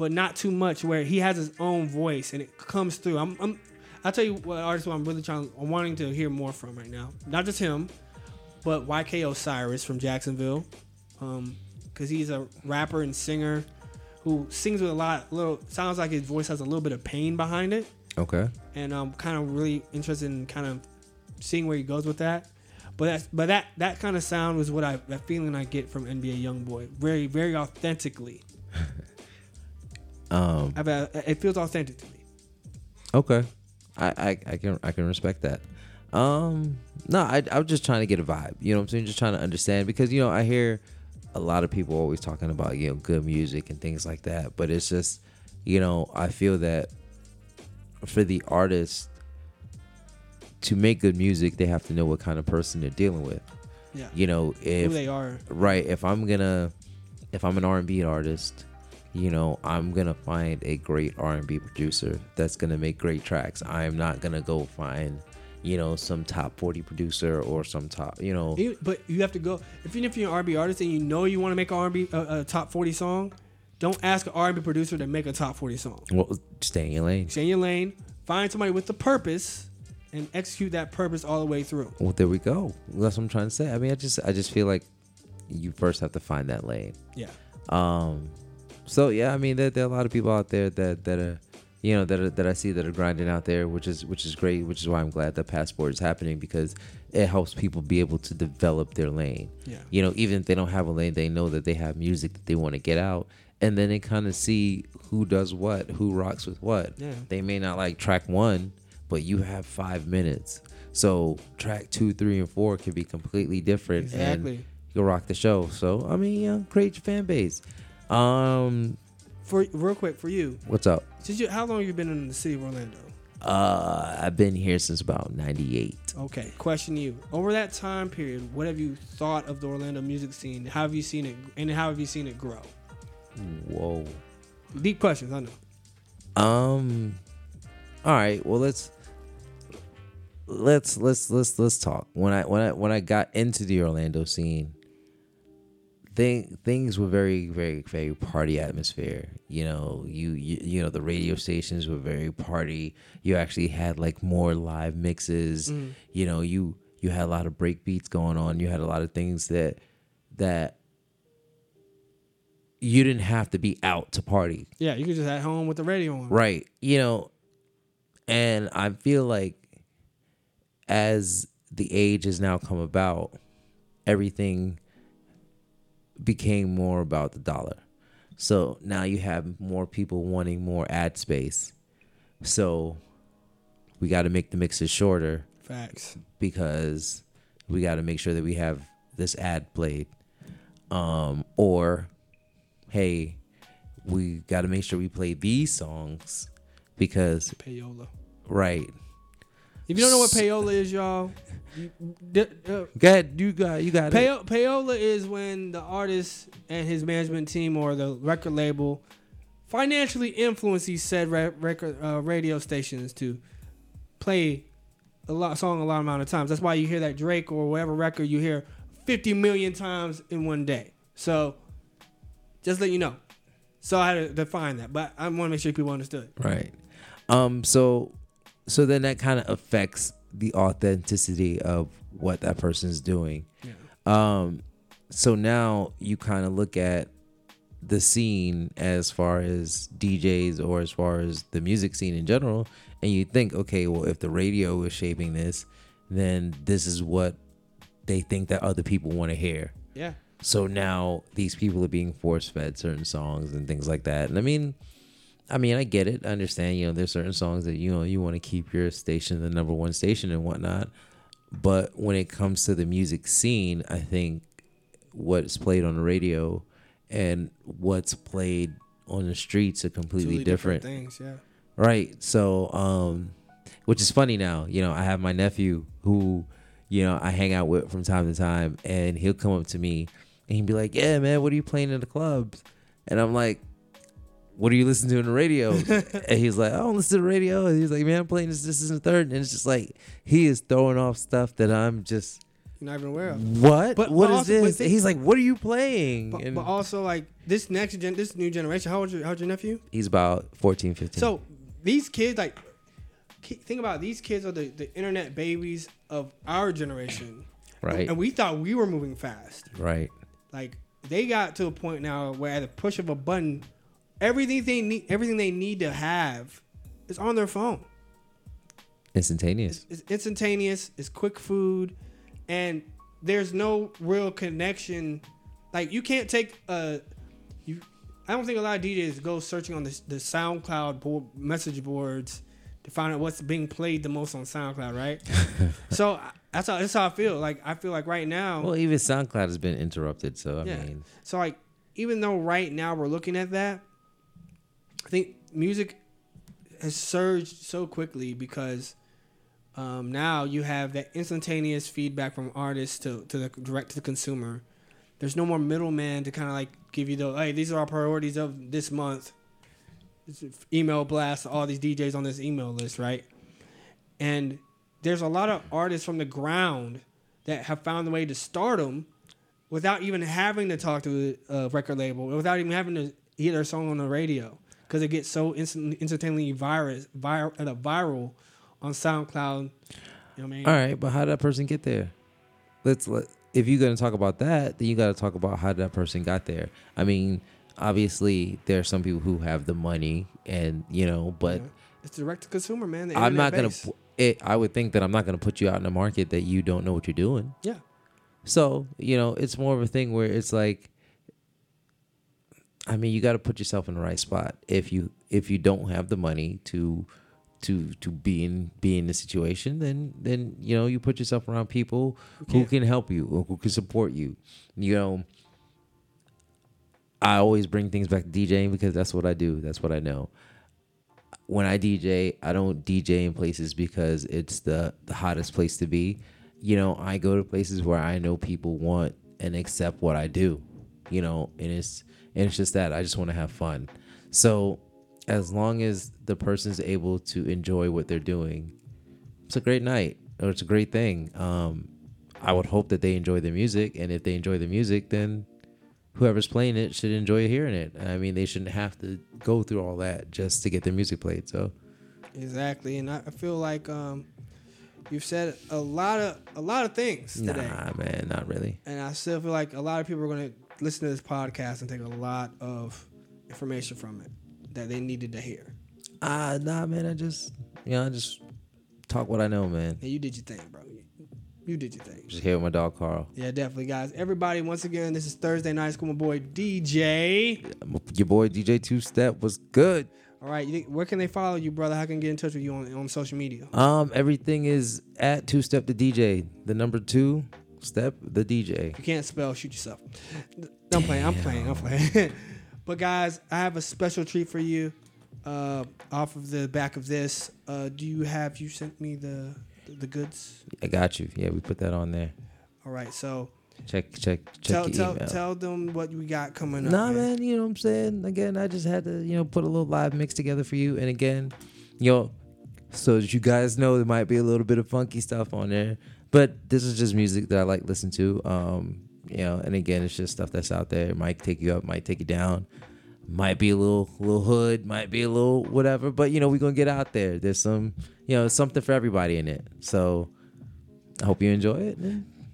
but not too much. Where he has his own voice and it comes through. I'm, I'm I'll tell you what artist I'm really trying, I'm wanting to hear more from right now. Not just him, but YK Osiris from Jacksonville. Um, because he's a rapper and singer who sings with a lot little sounds like his voice has a little bit of pain behind it okay. and i'm kind of really interested in kind of seeing where he goes with that but that's but that that kind of sound was what i that feeling i get from nba youngboy very very authentically Um. I've, uh, it feels authentic to me Okay. I, I, I can I can respect that. Um no, I I was just trying to get a vibe. You know what I'm saying? Just trying to understand because you know, I hear a lot of people always talking about, you know, good music and things like that. But it's just, you know, I feel that for the artist to make good music, they have to know what kind of person they're dealing with. yeah You know, who if they are right if i'm gonna if i'm an r&b artist you know i'm gonna find a great r&b producer that's gonna make great tracks. I'm not gonna go find you know some top 40 producer or some top you know. But you have to go if you're an R&B artist and you know you want to make an R&B a, a top 40 song don't ask an R&B producer to make a top 40 song. Well, stay in your lane. Stay in your lane, find somebody with the purpose, and execute that purpose all the way through. well there we go. That's what i'm trying to say. I mean i just i just feel like you first have to find that lane. Yeah. Um, so yeah, I mean, there, there are a lot of people out there that that are, you know, that are, that I see that are grinding out there, which is which is great. Which is why I'm glad that passport is happening because it helps people be able to develop their lane. Yeah. You know, even if they don't have a lane, they know that they have music that they want to get out, and then they kind of see who does what, who rocks with what. Yeah. They may not like track one, but you have five minutes. So track two, three, and four can be completely different. Exactly. And you'll rock the show. So I mean, yeah, create your fan base. Um, For real quick for you, what's up? since you, how long have you been in the city of Orlando? Uh, I've been here since about '98. Okay. Question you: Over that time period, what have you thought of the Orlando music scene? How have you seen it, and how have you seen it grow? Whoa. Deep questions, I know. Um. All right. Well, let's let's let's let's let's talk. When I when I when I got into the Orlando scene, thing things were very very very party atmosphere. You know, you you you know the radio stations were very party. You actually had like more live mixes. Mm. You know, you you had a lot of break beats going on. You had a lot of things that that you didn't have to be out to party. Yeah, you could just at home with the radio on. Right. You know, and I feel like as the age has now come about, everything became more about the dollar. So now you have more people wanting more ad space. So we got to make the mixes shorter Facts. because we got to make sure that we have this ad played. Um, or, hey, we got to make sure we play these songs because, Payola. right. If you don't know what payola is, y'all, you, d- uh, Go you got you got it. Payola is when the artist and his management team or the record label financially influence these said re- record uh, radio stations to play a lot song a lot amount of times. That's why you hear that Drake or whatever record you hear 50 million times in one day. So just let you know. So I had to define that, but I want to make sure people understood. Right. Um. So, so then that kind of affects the authenticity of what that person's doing. Yeah. Um. So now you kind of look at the scene as far as DJs or as far as the music scene in general, and you think, okay, well, if the radio is shaping this, then this is what they think that other people want to hear. Yeah. So now these people are being force fed certain songs and things like that. And I mean, I mean, I get it. I understand. You know, there's certain songs that you know you want to keep your station the number one station and whatnot. But when it comes to the music scene, I think what's played on the radio and what's played on the streets are completely Totally different. things. Yeah. Right. So, um, which is funny now. You know, I have my nephew who, you know, I hang out with from time to time, and he'll come up to me and he'd be like, "Yeah, man, what are you playing in the clubs?" And I'm like, "What are you listening to on the radio?" and he's like, "I don't listen to the radio." And he's like, "Man, I'm playing this, this, and the third. And it's just like he is throwing off stuff that I'm just, You're not even aware of. what? But- what but is also- this? thi- he's like, "What are you playing?" But, and but also like this next gen, this new generation. How old your, how your nephew? he's about 14, 15. So these kids, like, think about it, these kids are the, the internet babies of our generation, right, and we thought we were moving fast. right, Like they got to a point now where at the push of a button, everything they need, everything they need to have, is on their phone. instantaneous. It's instantaneous. It's quick food, and there's no real connection. Like you can't take a you. I don't think a lot of DJs go searching on the the SoundCloud board, message boards to find out what's being played the most on SoundCloud, right? so that's how that's how I feel. Like I feel like right now. Well, even SoundCloud has been interrupted, so I Yeah. mean, So like even though right now we're looking at that, I think music has surged so quickly because um, now you have that instantaneous feedback from artists to, to the direct to the consumer. There's no more middleman to kind of like give you the hey these are our priorities of this month. It's email blast all these DJs on this email list, right? And there's a lot of artists from the ground that have found a way to stardom without even having to talk to a record label, without even having to hear their song on the radio, because it gets so instant, instantly virus, vir, uh, viral on SoundCloud. You know what I mean? all right, but how did that person get there? Let's let. If you're gonna talk about that, then you got to talk about how that person got there. I mean, obviously there are some people who have the money, and you know, but Yeah. it's direct to consumer, man. I'm not internet gonna. It, I would think that I'm not gonna put you out in the market that you don't know what you're doing. Yeah. So you know, it's more of a thing where it's like, I mean, you got to put yourself in the right spot. If you if you don't have the money to to to be in be in the situation, then then you know you put yourself around people who can. help you or who can support you. You know, I always bring things back to DJing because that's what I do. That's what I know. When I DJ, I don't DJ in places because it's the the hottest place to be. You know, I go to places where I know people want and accept what I do. You know, and it's and it's just that I just want to have fun. So, as long as the person's able to enjoy what they're doing, it's a great night or it's a great thing. Um, I would hope that they enjoy the music, and if they enjoy the music, then whoever's playing it should enjoy hearing it. I mean, they shouldn't have to go through all that just to get their music played. So, Exactly, and I feel like um, you've said a lot of a lot of things today, nah, man, not really. and I still feel like a lot of people are going to listen to this podcast and take a lot of information from it that they needed to hear. Ah, nah, man. I just, you know, I just talk what I know, man. Yeah, you did your thing, bro. You, you did your thing. Just here with my dog Carl. Yeah, definitely, guys. Everybody, once again, this is Thursday night school. My boy DJ. Your boy DJ Two Step was good. All right, where can they follow you, brother? How can they get in touch with you on, on social media? Um, everything is at Two Step the DJ. The number two step the DJ. If you can't spell, shoot yourself. I'm playing. I'm playing. I'm playing. but guys, I have a special treat for you. Uh, off of the back of this, uh, do you have you sent me the the goods. I got you. Yeah, we put that on there. All right, so Check, check, check tell your tell email. tell them what we got coming up. Nah, man, you know what I'm saying? Again, I just had to, you know, put a little live mix together for you. And again, you know, so you guys know there might be a little bit of funky stuff on there. But this is just music that I like listen to. Um, you know, and again, it's just stuff that's out there. It might take you up, might take you down. Might be a little little hood, might be a little whatever, but you know, we're gonna get out there. There's some you know, something for everybody in it. So I hope you enjoy it.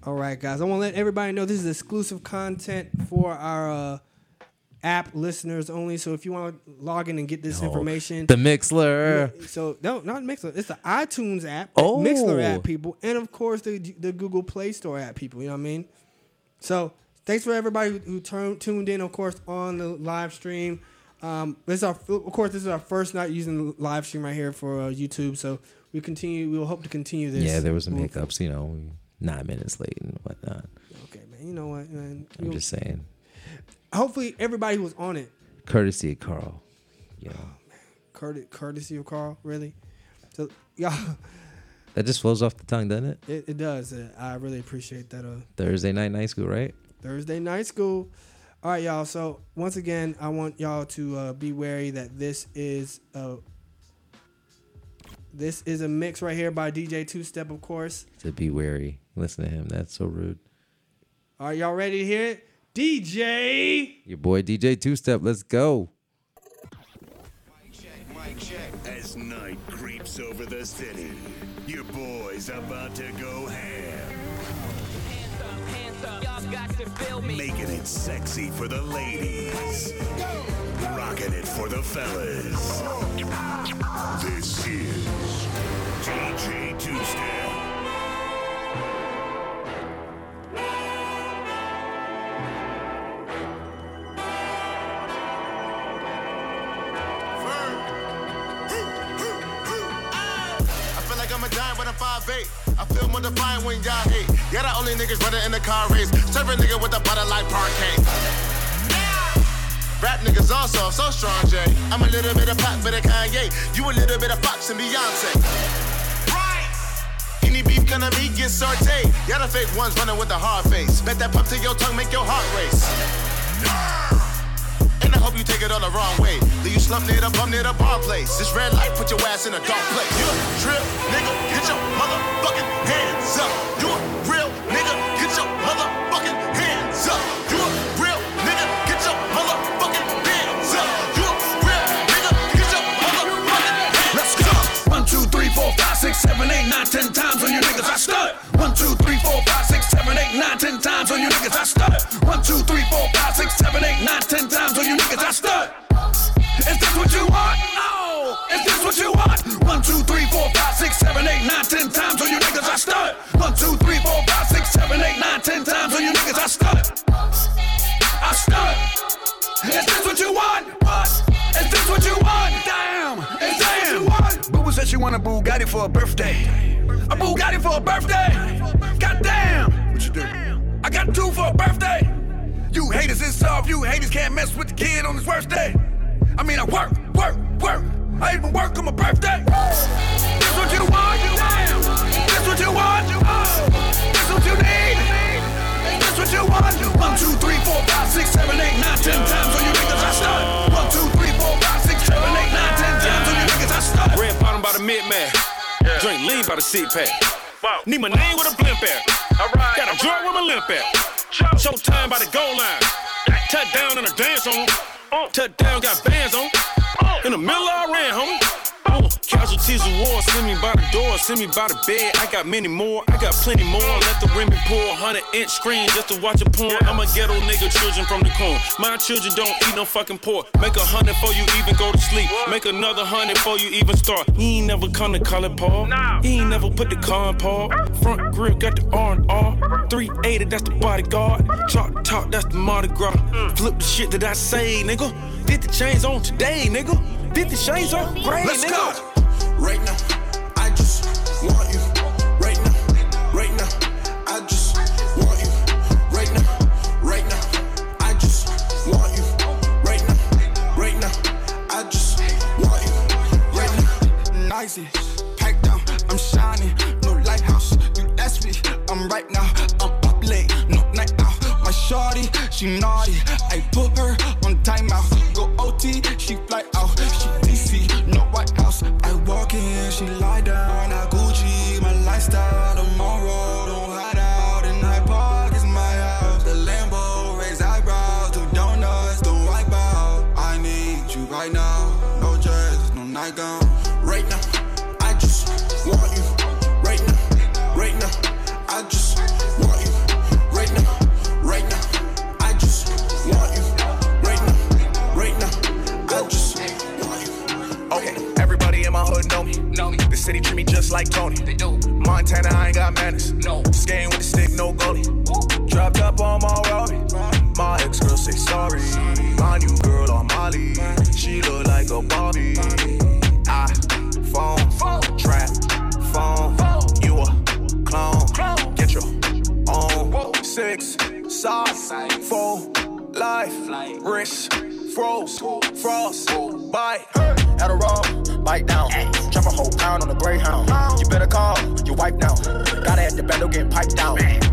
All right, guys. I want to let everybody know this is exclusive content for our uh, app listeners only. So if you want to log in and get this Oh, information, The Mixlr. so no, not Mixlr. It's the iTunes app, Oh. Mixlr app, people, and of course the the Google Play Store app, people. You know what I mean? So thanks for everybody who, turned tuned in, of course, on the live stream. Um, this is our, of course, this is our first night using the live stream right here for uh, YouTube. So we continue. We will hope to continue this. Yeah, there was some hiccups, you know, nine minutes late and whatnot. Okay, man. You know what, man? I'm just saying. Hopefully everybody was on it, Courtesy of Carl. Know. courtesy, courtesy of Carl, really. So y'all, That just flows off the tongue, doesn't it? it, it does. Uh, I really appreciate that. Uh, Thursday night night school, right? Thursday night school. All right, y'all. So once again, I want y'all to uh, be wary that this is a this is a mix right here by DJ Two Step, of course. To be wary. Listen to him. That's so rude. Are y'all ready to hear it? DJ. Your boy DJ Two Step. Let's go. As night creeps over the city, your boy's about to go ham. Hands up, hands up, y'all got to feel me. Making it sexy for the ladies. Rocking it for the fellas. This is DJ Two Step. I feel more defiant when y'all hate. Yeah, the only niggas running in the car race. Serve a nigga with a butter like parquet. Rap niggas all soft, so strong, Jay. I'm a little bit of pop, bit of Kanye. You a little bit of Fox and Beyonce. Any beef gonna be get sauteed. Y'all the fake ones running with a hard face. Bet that pump to your tongue make your heart race. And I hope you take it all the wrong way. Leave you slump near the bum near the bar place. This red light put your ass in a dark place. You a trip, nigga, get your motherfucking hands up. You a real nigga, get your motherfucking hands up. You a real nigga, get your motherfucking hands up. You a real nigga, get your motherfucking hands up. Let's go. One, two, three, four, five, six, seven, eight, nine, ten times on you niggas. I stud. One, two, three, four, five, seven, eight, nine, ten times on you niggas. I stud. One, two, three, four, five, six, seven, eight, nine, ten times on you niggas. I stud. Is this what you want? No. Is this what you want? One, two, three, four, five, six, seven, eight, nine, ten times on you niggas. I stud. One, two, three, four, five, six, seven, eight, nine, ten times on you niggas. I stud. I stud. Is this what you want? What? Is this what you want? Damn. Is this what you want? Boo said she want a Bugatti for a birthday. A Bugatti for a birthday. You haters, it's soft. You haters can't mess with the kid on his worst day. I mean, I work, work, work. I even work on my birthday. This what you want? you Damn. This what you want? You are. This what you need? This what you want? One, two, three, four, five, six, seven, eight, nine, ten times on you niggas I start. One, two, three, four, five, six, seven, eight, nine, ten times on you niggas I start. Red bottom by the mid man. Drink lean by the seat pack. Need my name with a blimp at. Got a drug with my limp at. Showtime by the goal line. Touchdown and a dance on. Touchdown got bands on. In the middle I ran, homie. Casualties of war, send me by the door, send me by the bed. I got many more, I got plenty more. Let the women pour, 100 inch screen just to watch a porn. I'm a ghetto nigga, children from the corn. My children don't eat no fucking pork. Make a hundred before you even go to sleep. Make another hundred before you even start. He ain't never come to color Paul. He ain't never put the in Paul. Front grill got the R and R. 380, that's the bodyguard. Chop top, that's the Mardi Gras. Flip the shit that I say, nigga. 50 chains on today, nigga. 50 chains on brain, Let's nigga. Go. Right now, I just want you. Right now, right now, I just want you. Right now, right now, I just want you. Right now, right now, I just want you. Right now, nice packed down, I'm shining, no lighthouse. You ask me, I'm right now, I'm up late, no night out. My shorty, she naughty, I like Tony. They do. Montana, I ain't got manners. No. Skating with the stick, no goalie. Dropped up on my Rory. My ex girl say sorry. My new girl on Molly. She look like a Barbie. I phone, trap, phone. You a clone. Get your own. Six, sauce, four, life, wrist, froze, frost, bite. Adderall, bite down. A whole on a greyhound. You better call your wife now. Gotta at the bando getting piped down.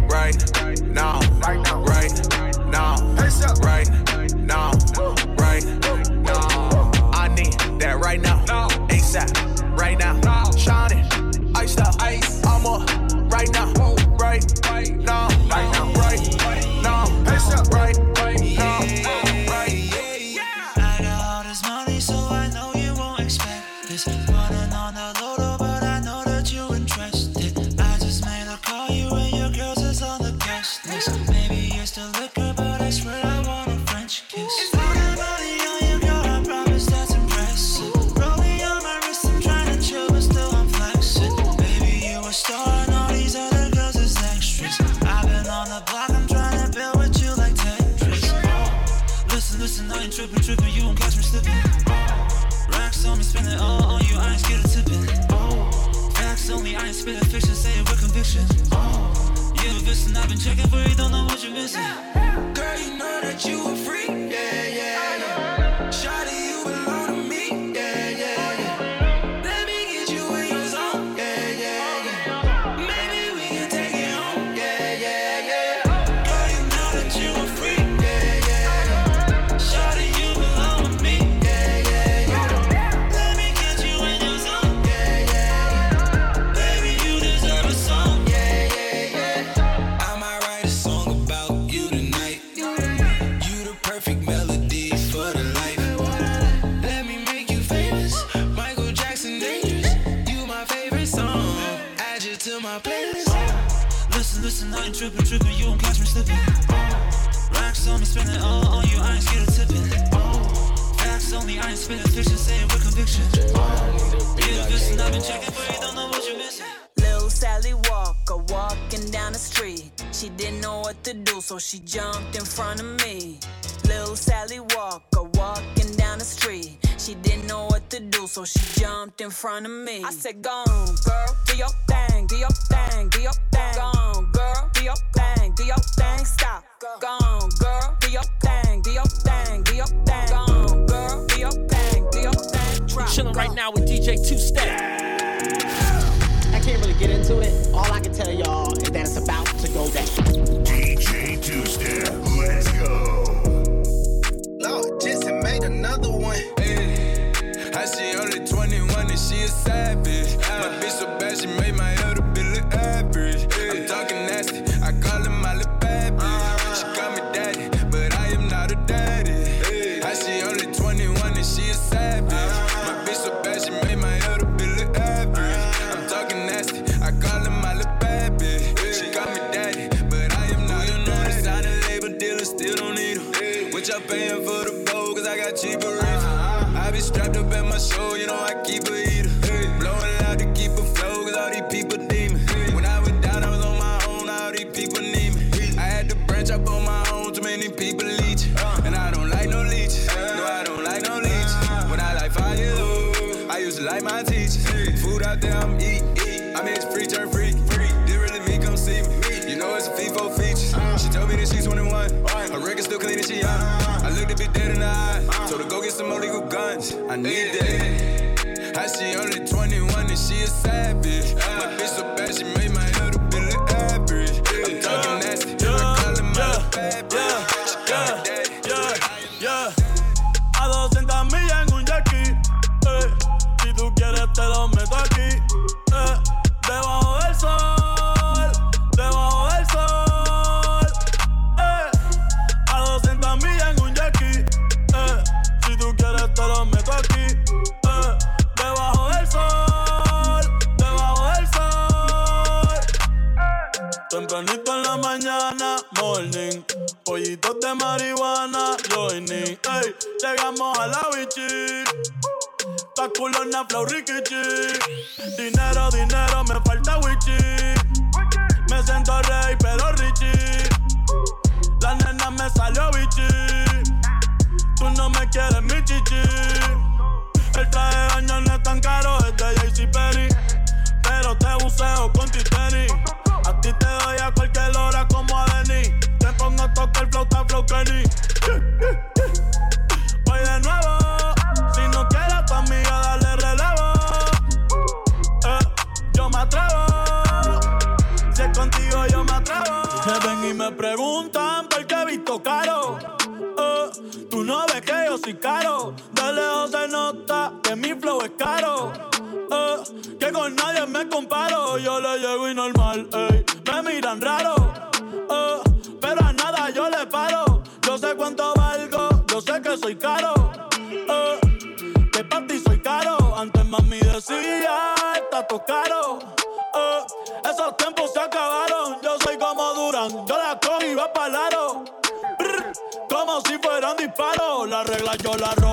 So she jumped in front of me. Lil Sally Walker walking down the street. She didn't know what to do, so she jumped in front of me. I said, Go on, girl, do your thing, do your thing, do your thing. Go on, girl, do your thing, do your thing. Stop. Go on, girl, do your thing, do your thing, do your thing. Go on, girl, do your thing, do your thing. Drop. Chilling right now with DJ Two Step. I can't really get into it. All I can tell y'all one. I she only 21 and she a savage. My bitch so bad she made my elder bill look average. I'm talking nasty, I call her my little bad bitch. She call me daddy, but I am not a daddy. I she only 21 and she a savage. My bitch so bad she made my elder bill look average. I'm talking nasty, I call her my little bad bitch. She call me daddy, but I am not a daddy. Sign a label dealer, still don't need her. What y'all paying for I'm eating. I mean, it's free, turn freak. Did really me, come see me. You know it's a FIFO features. She told me that she's 21. Her record still clean and she young. I looked a bit dead in the eye. Told her go get some more legal guns. I need that. I she only 21 and she a savage. culona, flow, rikichi. Dinero, dinero, me falta wichi. Me siento rey, pero richie. La nena me salió bichi. Tú no me quieres, mi chichi. El traje de año no es tan caro, es de JC Perry. Pero te buceo con titani. A ti te doy a cualquier hora como a Denis. Te pongo a tocar flauta, flow Kenny. soy caro. De lejos se nota que mi flow es caro. Eh, que con nadie me comparo. Yo le llego y normal, ey. yo la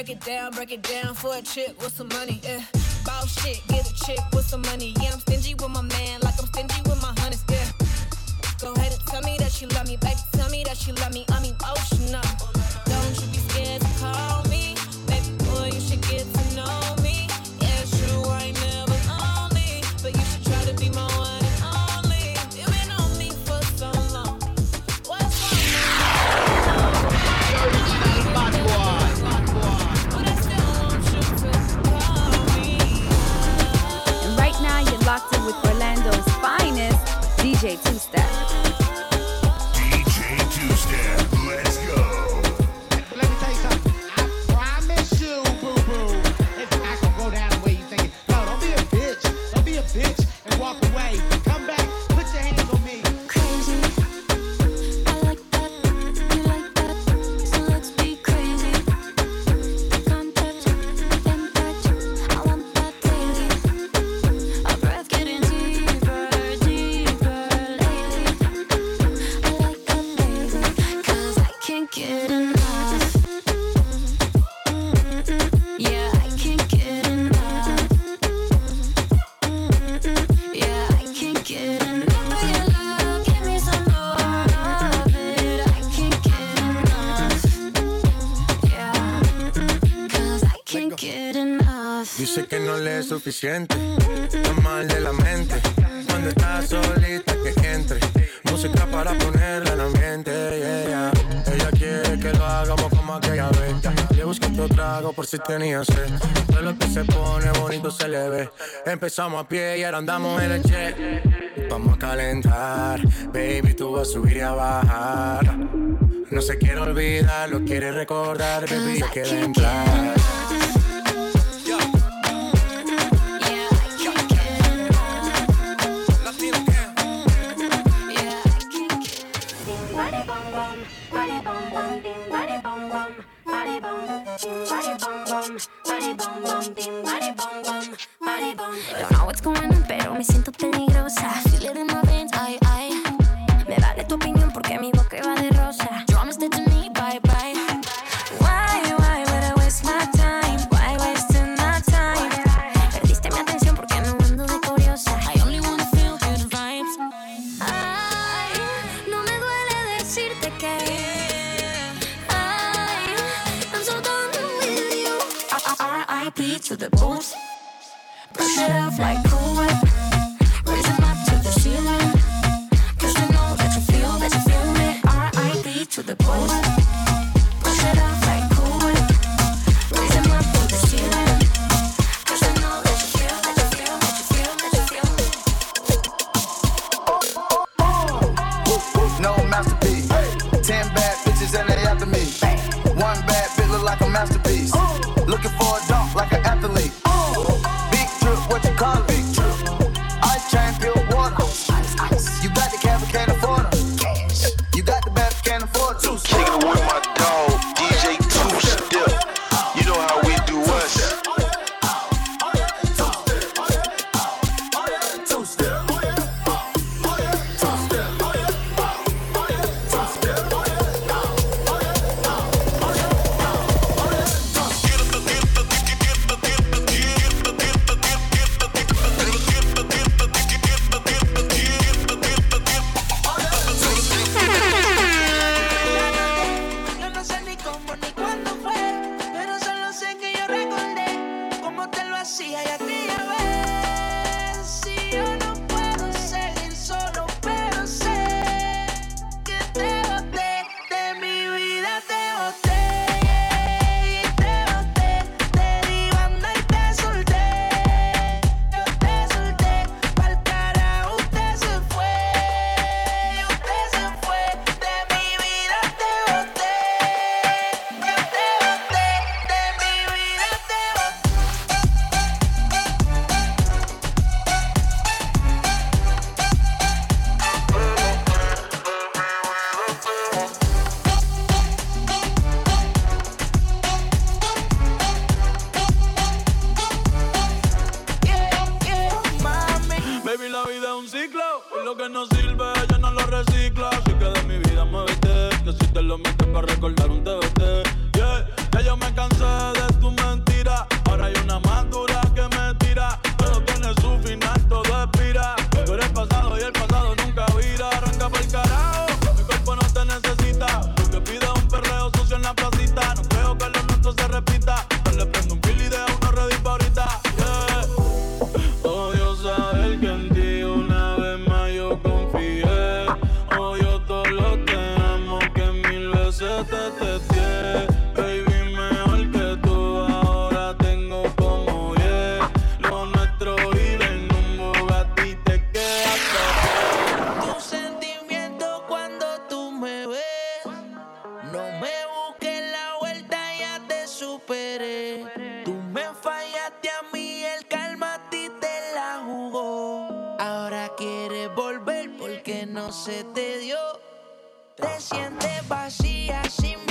Break it down, break it down for a chick with some money. Yeah. Ball shit, get a chick with some money. Yeah, I'm stingy with my man, like I'm stingy with my honeys. Yeah. Go ahead and tell me that you love me, baby. Tell me that you love me. suficiente. Está mal de la mente. Cuando estás solita que entre. Música para ponerla en ambiente. Yeah, yeah. Ella quiere que lo hagamos como aquella vez. Le busqué otro trago por si tenía sed. Todo lo que se pone bonito se le ve. Empezamos a pie y ahora andamos en el jet. Vamos a calentar. Baby, tú vas a subir y a bajar. No se quiere olvidar, lo quiere recordar. Baby, se quiere entrar. the booms. Push it off like se te dio. Te sientes vacía sin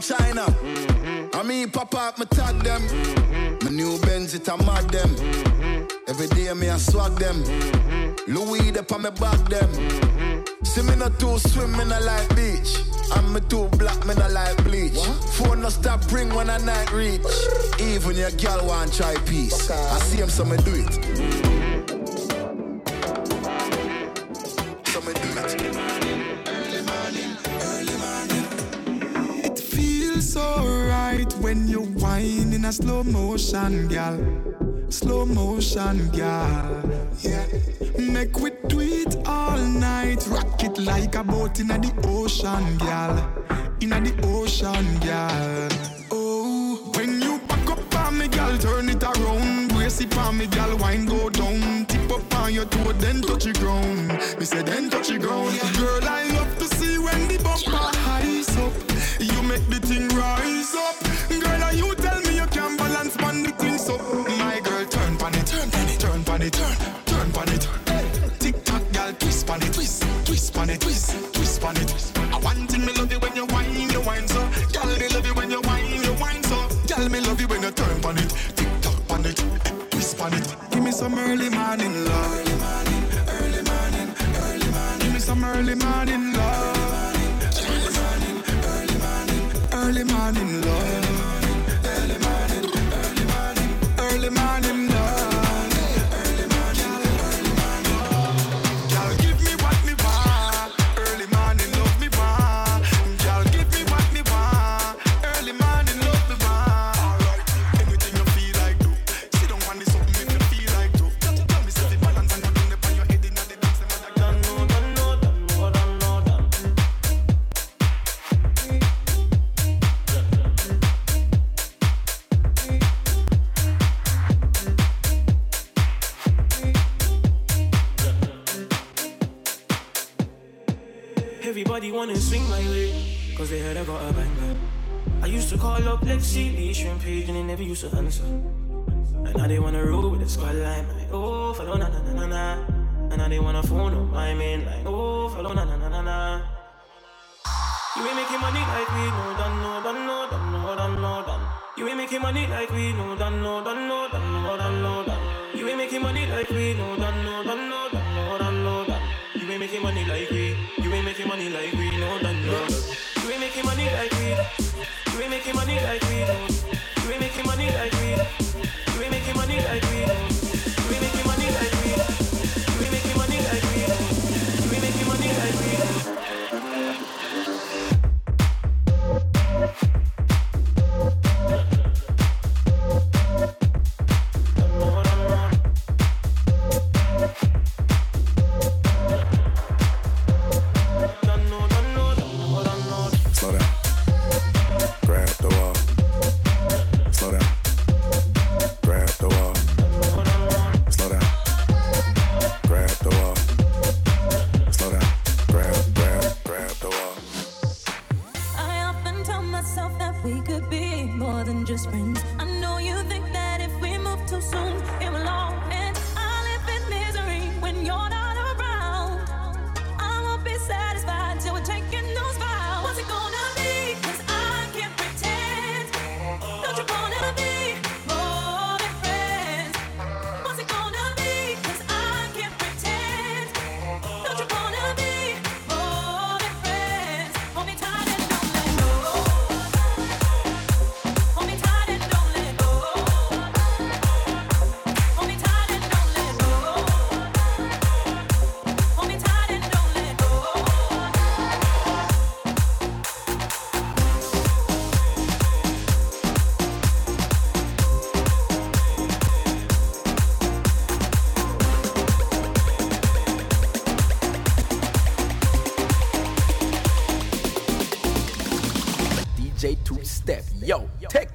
China. Mm-hmm. I mean, pop up, me tag them. Mm-hmm. My new Benz, it a mad them. Mm-hmm. Every day, me I swag them. Louis, the on me back them. See me not too swim, me not like beach. And me too black, me not like bleach. What? Phone no stop ring when I night reach. Even your girl want try peace. Okay. I see him, so me do it. a slow motion, gal. Slow motion, gal. Yeah. Make we tweet all night. Rock it like a boat in the ocean, gal. In the ocean, gal. Oh, when you back up on me, gal, turn it around. Brace it on me, gal, wine go down. Tip up on your toe, then touch the ground. Me say, then touch the ground. Girl, I love to see when the bumper highs up. You make the thing rise up. up. My girl, turn funny, it, turn funny, it, turn funny, it, turn. Everybody wanna swing my way, cause they heard I got a banger. I used to call up Lexi, Lee, and Page, and they never used to answer. And now they wanna roll with the squad line, like, oh, follow na na na na na. And now they wanna phone up my main line, oh, follow na na na na na. You ain't making money like we No done, no, done, no, done, no, done, no, done. You ain't making money like we know, done, no, done, no, done, no, done, no, done. You ain't making money like we know, done, no, done, no, done, no, done, no, done. You ain't making money like we. You ain't making money like we no done no. You ain't making money like we. You ain't making money like we. You ain't making money like we. You ain't making money like we. You ain't making money like we. You ain't making money like we. You ain't making money like we.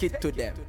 it to them.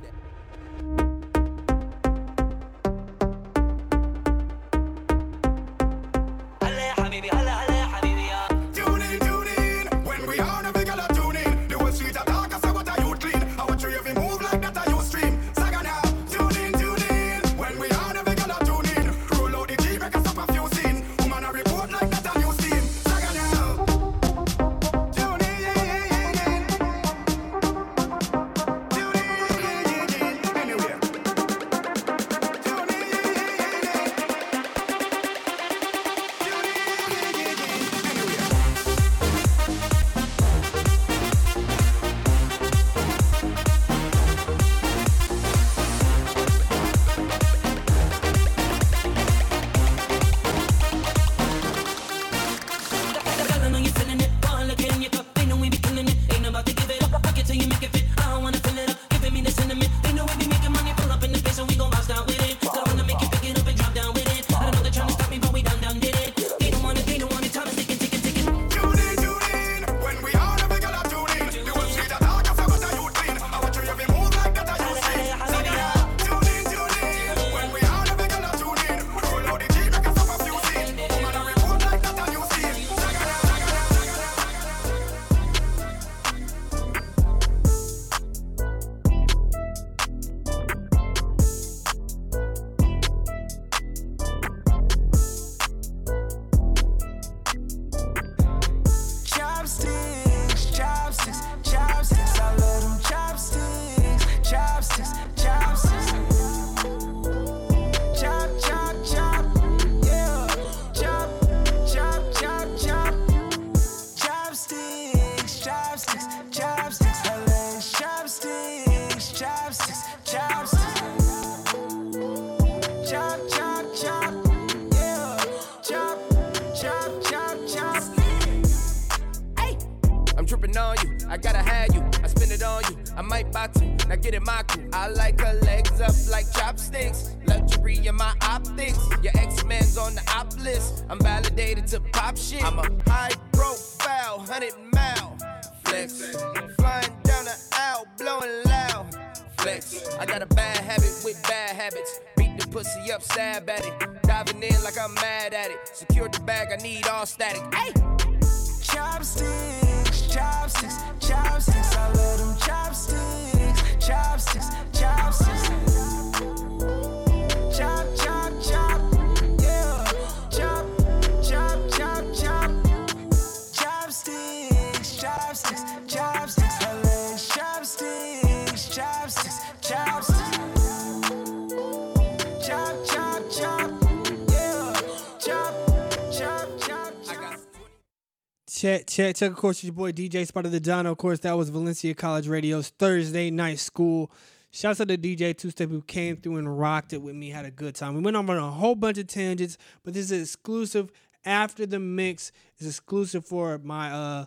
Check. Of course, your boy DJ Spot of the Don. Of course, that was Valencia College Radio's Thursday night school. Shouts out to DJ Two Step who came through and rocked it with me. Had a good time. We went on a whole bunch of tangents, but this is exclusive after the mix. It's exclusive for my uh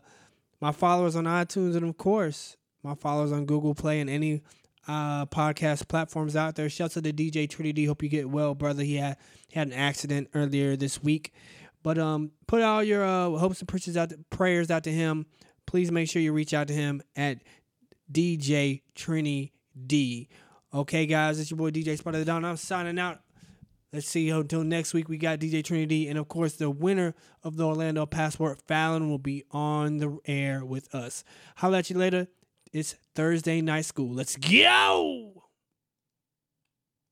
my followers on iTunes and of course my followers on Google Play and any uh podcast platforms out there. Shouts out to DJ Trinity. Hope you get well, brother. He had he had an accident earlier this week. But um, put all your uh, hopes and prayers out, prayers out to him. Please make sure you reach out to him at DJ Trini D. Okay, guys, it's your boy DJ Spot of the Dawn. I'm signing out. Let's see until next week. We got DJ Trinity, and of course, the winner of the Orlando Passport, Fallon, will be on the air with us. Holla at you later. It's Thursday night school. Let's go.